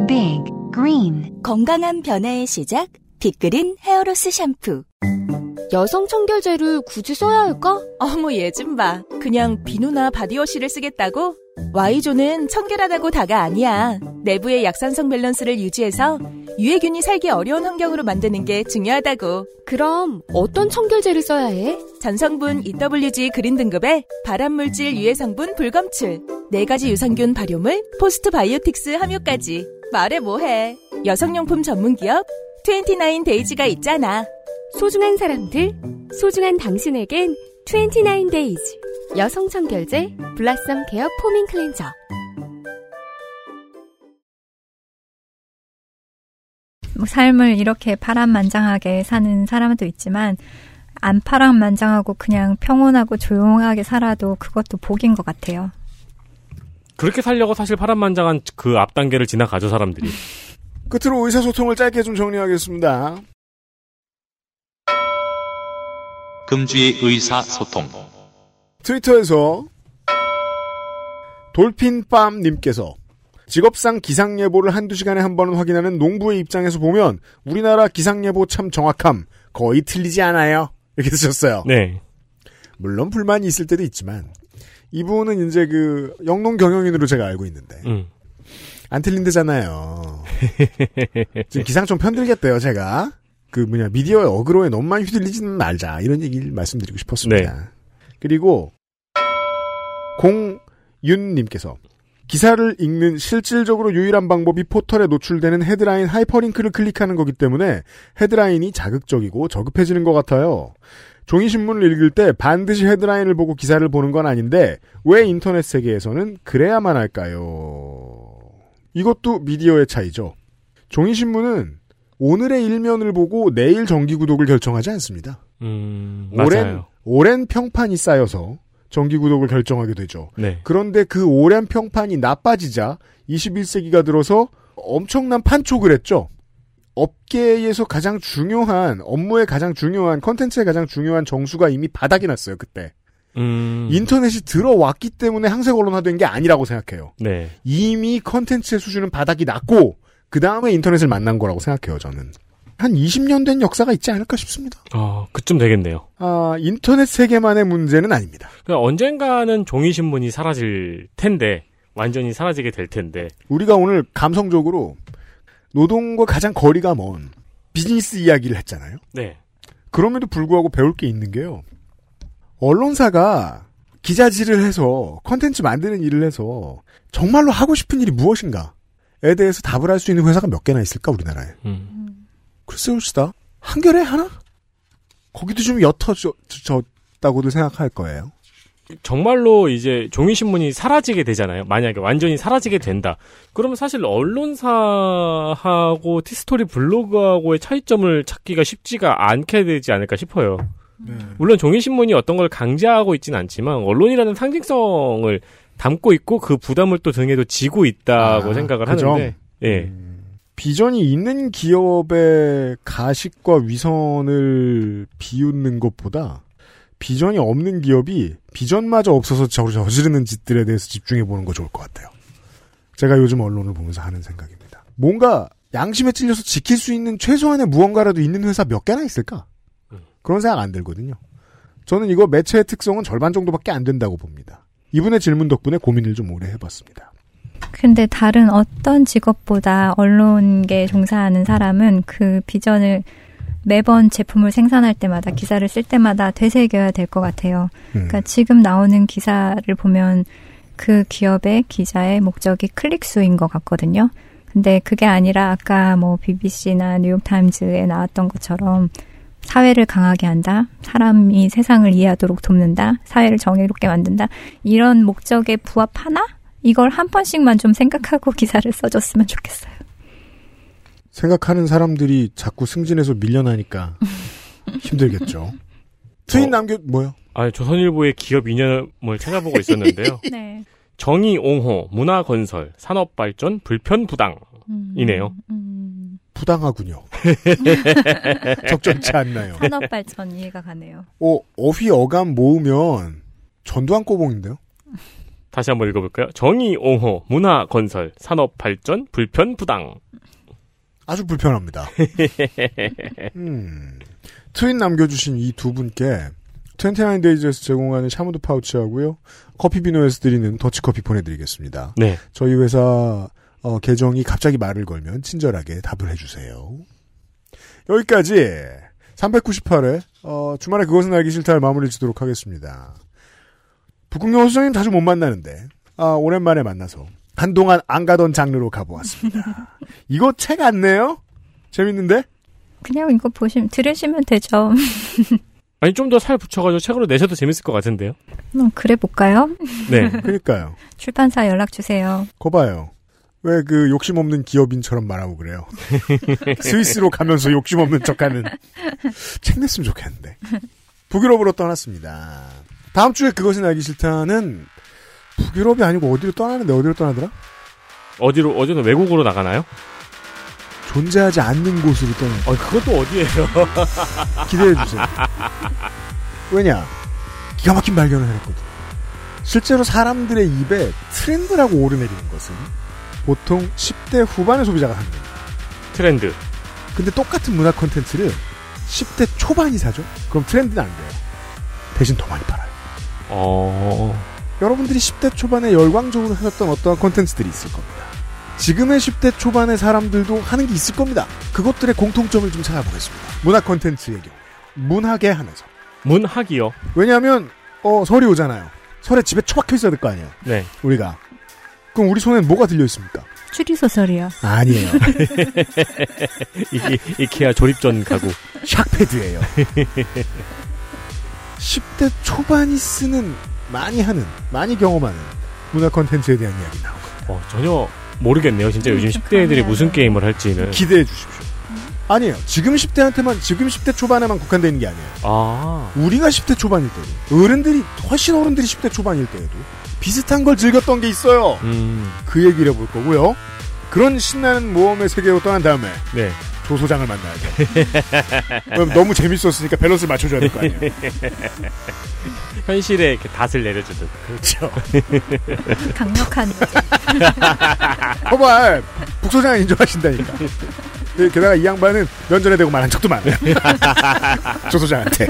Big Green 건강한 변화의 시작, 빅그린 헤어로스 샴푸. 여성 청결제를 굳이 써야 할까? 어머 얘좀 봐. 그냥 비누나 바디워시를 쓰겠다고? Y존은 청결하다고 다가 아니야. 내부의 약산성 밸런스를 유지해서 유해균이 살기 어려운 환경으로 만드는 게 중요하다고. 그럼 어떤 청결제를 써야 해? 전성분 EWG 그린 등급의 발암물질 유해 성분 불검출, 네 가지 유산균 발효물, 포스트 바이오틱스 함유까지. 말해 뭐해. 여성용품 전문 기업 29days가 있잖아. 소중한 사람들, 소중한 당신에겐 29days 여성 청결제 blossom care foaming cleanser 뭐 삶을 이렇게 파란만장하게 사는 사람도 있지만 안 파란만장하고 그냥 평온하고 조용하게 살아도 그것도 복인 것 같아요. 그렇게 살려고 사실 파란만장한 그 앞 단계를 지나가죠, 사람들이. 끝으로 의사소통을 짧게 좀 정리하겠습니다. 금주의 의사소통. 트위터에서 돌핀밤님께서 직업상 기상예보를 한두 시간에 한 번은 확인하는 농부의 입장에서 보면 우리나라 기상예보 참 정확함 거의 틀리지 않아요. 이렇게 쓰셨어요. 네. 물론 불만이 있을 때도 있지만 이분은 이제 그 영농 경영인으로 제가 알고 있는데 음. 안 틀린대잖아요. 지금 기상청 편들겠대요, 제가. 그 뭐냐 미디어의 어그로에 너무 많이 휘둘리지는 말자 이런 얘기를 말씀드리고 싶었습니다. 그리고 공윤님께서 기사를 읽는 실질적으로 유일한 방법이 포털에 노출되는 헤드라인 하이퍼링크를 클릭하는 거기 때문에 헤드라인이 자극적이고 저급해지는 것 같아요. 종이신문을 읽을 때 반드시 헤드라인을 보고 기사를 보는 건 아닌데 왜 인터넷 세계에서는 그래야만 할까요? 이것도 미디어의 차이죠. 종이신문은 오늘의 일면을 보고 내일 정기 구독을 결정하지 않습니다. 음, 오랜, 맞아요. 오랜 평판이 쌓여서 정기 구독을 결정하게 되죠. 네. 그런데 그 오랜 평판이 나빠지자 21세기가 들어서 엄청난 판촉을 했죠. 업계에서 가장 중요한 업무의 가장 중요한 컨텐츠의 가장 중요한 정수가 이미 바닥이 났어요 그때. 음. 인터넷이 들어왔기 때문에 항색 언론화된 게 아니라고 생각해요. 네. 이미 컨텐츠의 수준은 바닥이 났고 그 다음에 인터넷을 만난 거라고 생각해요 저는. 한 20년 된 역사가 있지 않을까 싶습니다. 어, 그쯤 되겠네요. 아, 인터넷 세계만의 문제는 아닙니다. 그러니까 언젠가는 종이신문이 사라질 텐데, 완전히 사라지게 될 텐데. 우리가 오늘 감성적으로 노동과 가장 거리가 먼 비즈니스 이야기를 했잖아요. 네. 그럼에도 불구하고 배울 게 있는 게요. 언론사가 기자질을 해서 컨텐츠 만드는 일을 해서 정말로 하고 싶은 일이 무엇인가 에 대해서 답을 할 수 있는 회사가 몇 개나 있을까 우리나라에. 음. 글쎄요, 시다 한결에 하나? 거기도 좀 옅어졌다고도 생각할 거예요. 정말로 이제 종이신문이 사라지게 되잖아요. 만약에 완전히 사라지게 된다. 그러면 사실 언론사하고 티스토리 블로그하고의 차이점을 찾기가 쉽지가 않게 되지 않을까 싶어요. 물론 종이신문이 어떤 걸 강제하고 있지는 않지만 언론이라는 상징성을 담고 있고 그 부담을 또 등에도 지고 있다고 아, 생각을 그 점? 하는데 예. 비전이 있는 기업의 가식과 위선을 비웃는 것보다 비전이 없는 기업이 비전마저 없어서 저- 저지르는 짓들에 대해서 집중해 보는 거 좋을 것 같아요. 제가 요즘 언론을 보면서 하는 생각입니다. 뭔가 양심에 찔려서 지킬 수 있는 최소한의 무언가라도 있는 회사 몇 개나 있을까? 그런 생각 안 들거든요. 저는 이거 매체의 특성은 절반 정도밖에 안 된다고 봅니다. 이분의 질문 덕분에 고민을 좀 오래 해봤습니다. 근데 다른 어떤 직업보다 언론계에 종사하는 사람은 그 비전을 매번 제품을 생산할 때마다 기사를 쓸 때마다 되새겨야 될 것 같아요. 그러니까 지금 나오는 기사를 보면 그 기업의 기자의 목적이 클릭 수인 것 같거든요. 근데 그게 아니라 아까 뭐 BBC나 뉴욕타임즈에 나왔던 것처럼 사회를 강하게 한다, 사람이 세상을 이해하도록 돕는다, 사회를 정의롭게 만든다, 이런 목적에 부합하나? 이걸 한 번씩만 좀 생각하고 기사를 써줬으면 좋겠어요. 생각하는 사람들이 자꾸 승진해서 밀려나니까 힘들겠죠. 트윈 남겨 뭐요? 아, 조선일보의 기업 이념을 찾아보고 있었는데요. 네. 정의 옹호, 문화 건설, 산업 발전, 불편 부당이네요. 부당하군요. 적절치 않나요? 산업 발전 이해가 가네요. 어, 어휘 어감 모으면 전두환 꼬봉인데요? 다시 한번 읽어볼까요? 정의 옹호, 문화 건설, 산업 발전, 불편 부당. 아주 불편합니다. 음, 트윈 남겨주신 이 두 분께 29데이즈에서 제공하는 샤무드 파우치하고요. 커피비노에서 드리는 더치커피 보내드리겠습니다. 네. 저희 회사 어, 계정이 갑자기 말을 걸면 친절하게 답을 해주세요. 여기까지 398회 어, 주말에 그것은 알기 싫다를 마무리 짓도록 하겠습니다. 북극영 소장님 자주 못 만나는데 아, 오랜만에 만나서 한동안 안 가던 장르로 가보았습니다. 이거 책 안 내요? 재밌는데? 그냥 이거 보시면 들으시면 되죠. 아니, 좀 더 살 붙여가지고 책으로 내셔도 재밌을 것 같은데요? 음, 그래 볼까요? 네. 그러니까요. 출판사 연락 주세요. 거 봐요. 왜 그 욕심 없는 기업인처럼 말하고 그래요. 스위스로 가면서 욕심 없는 척하는 책 냈으면 좋겠는데. 북유럽으로 떠났습니다. 다음 주에 그것은 알기 싫다는 북유럽이 아니고 어디로 떠나는데 어디로 떠나더라? 어디로, 어디는 외국으로 나가나요? 존재하지 않는 곳으로 떠나. 어, 그것도 어디예요? 기대해 주세요. 왜냐? 기가 막힌 발견을 해냈거든. 실제로 사람들의 입에 트렌드라고 오르내리는 것은 보통 10대 후반의 소비자가 하는 겁니다. 트렌드. 근데 똑같은 문화 콘텐츠를 10대 초반이 사죠? 그럼 트렌드는 안 돼요. 대신 더 많이 팔아요. 어, 여러분들이 10대 초반에 열광적으로 하셨던 어떠한 콘텐츠들이 있을 겁니다. 지금의 10대 초반의 사람들도 하는 게 있을 겁니다. 그것들의 공통점을 좀 찾아보겠습니다. 문화 콘텐츠의 경우. 문학에 한해서. 문학이요? 왜냐하면, 어, 설이 오잖아요. 설에 집에 처박혀 있어야 될 거 아니에요. 네. 우리가. 그럼 우리 손엔 뭐가 들려 있습니까? 추리소설이요. 아니에요. 이, 이케아 조립전 가구. 샥패드예요. 10대 초반이 쓰는, 많이 하는, 많이 경험하는 문화 콘텐츠에 대한 이야기 나오고. 어, 전혀 모르겠네요. 진짜 요즘 10대들이 무슨 게임을 할지는. 기대해 주십시오. 아니에요. 지금 10대한테만, 지금 10대 초반에만 국한되어 있는 게 아니에요. 아. 우리가 10대 초반일 때도, 어른들이, 훨씬 어른들이 10대 초반일 때에도 비슷한 걸 즐겼던 게 있어요. 음. 그 얘기를 해볼 거고요. 그런 신나는 모험의 세계로 떠난 다음에 네. 조 소장을 만나야죠. 그럼 너무 재밌었으니까 밸런스를 맞춰줘야 될 거 아니에요. 현실에 이렇게 닷을 내려주듯. 그렇죠. 강력한 봐봐, 북소장은 인정하신다니까. 네, 게다가 이 양반은 면전에 대고 말한 적도 많아요. 조 소장한테.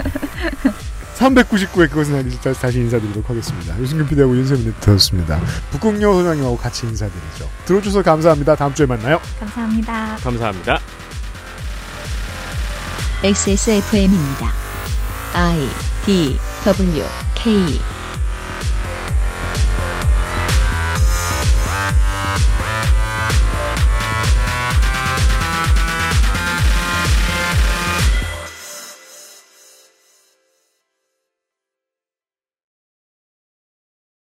399회 그것은 아니지 다시 인사드리도록 하겠습니다. 유승균 PD하고 윤세민 네트였습니다. 북극여 소장님하고 같이 인사드리죠. 들어주셔서 감사합니다. 다음 주에 만나요. 감사합니다. 감사합니다. XSFM입니다. I D W K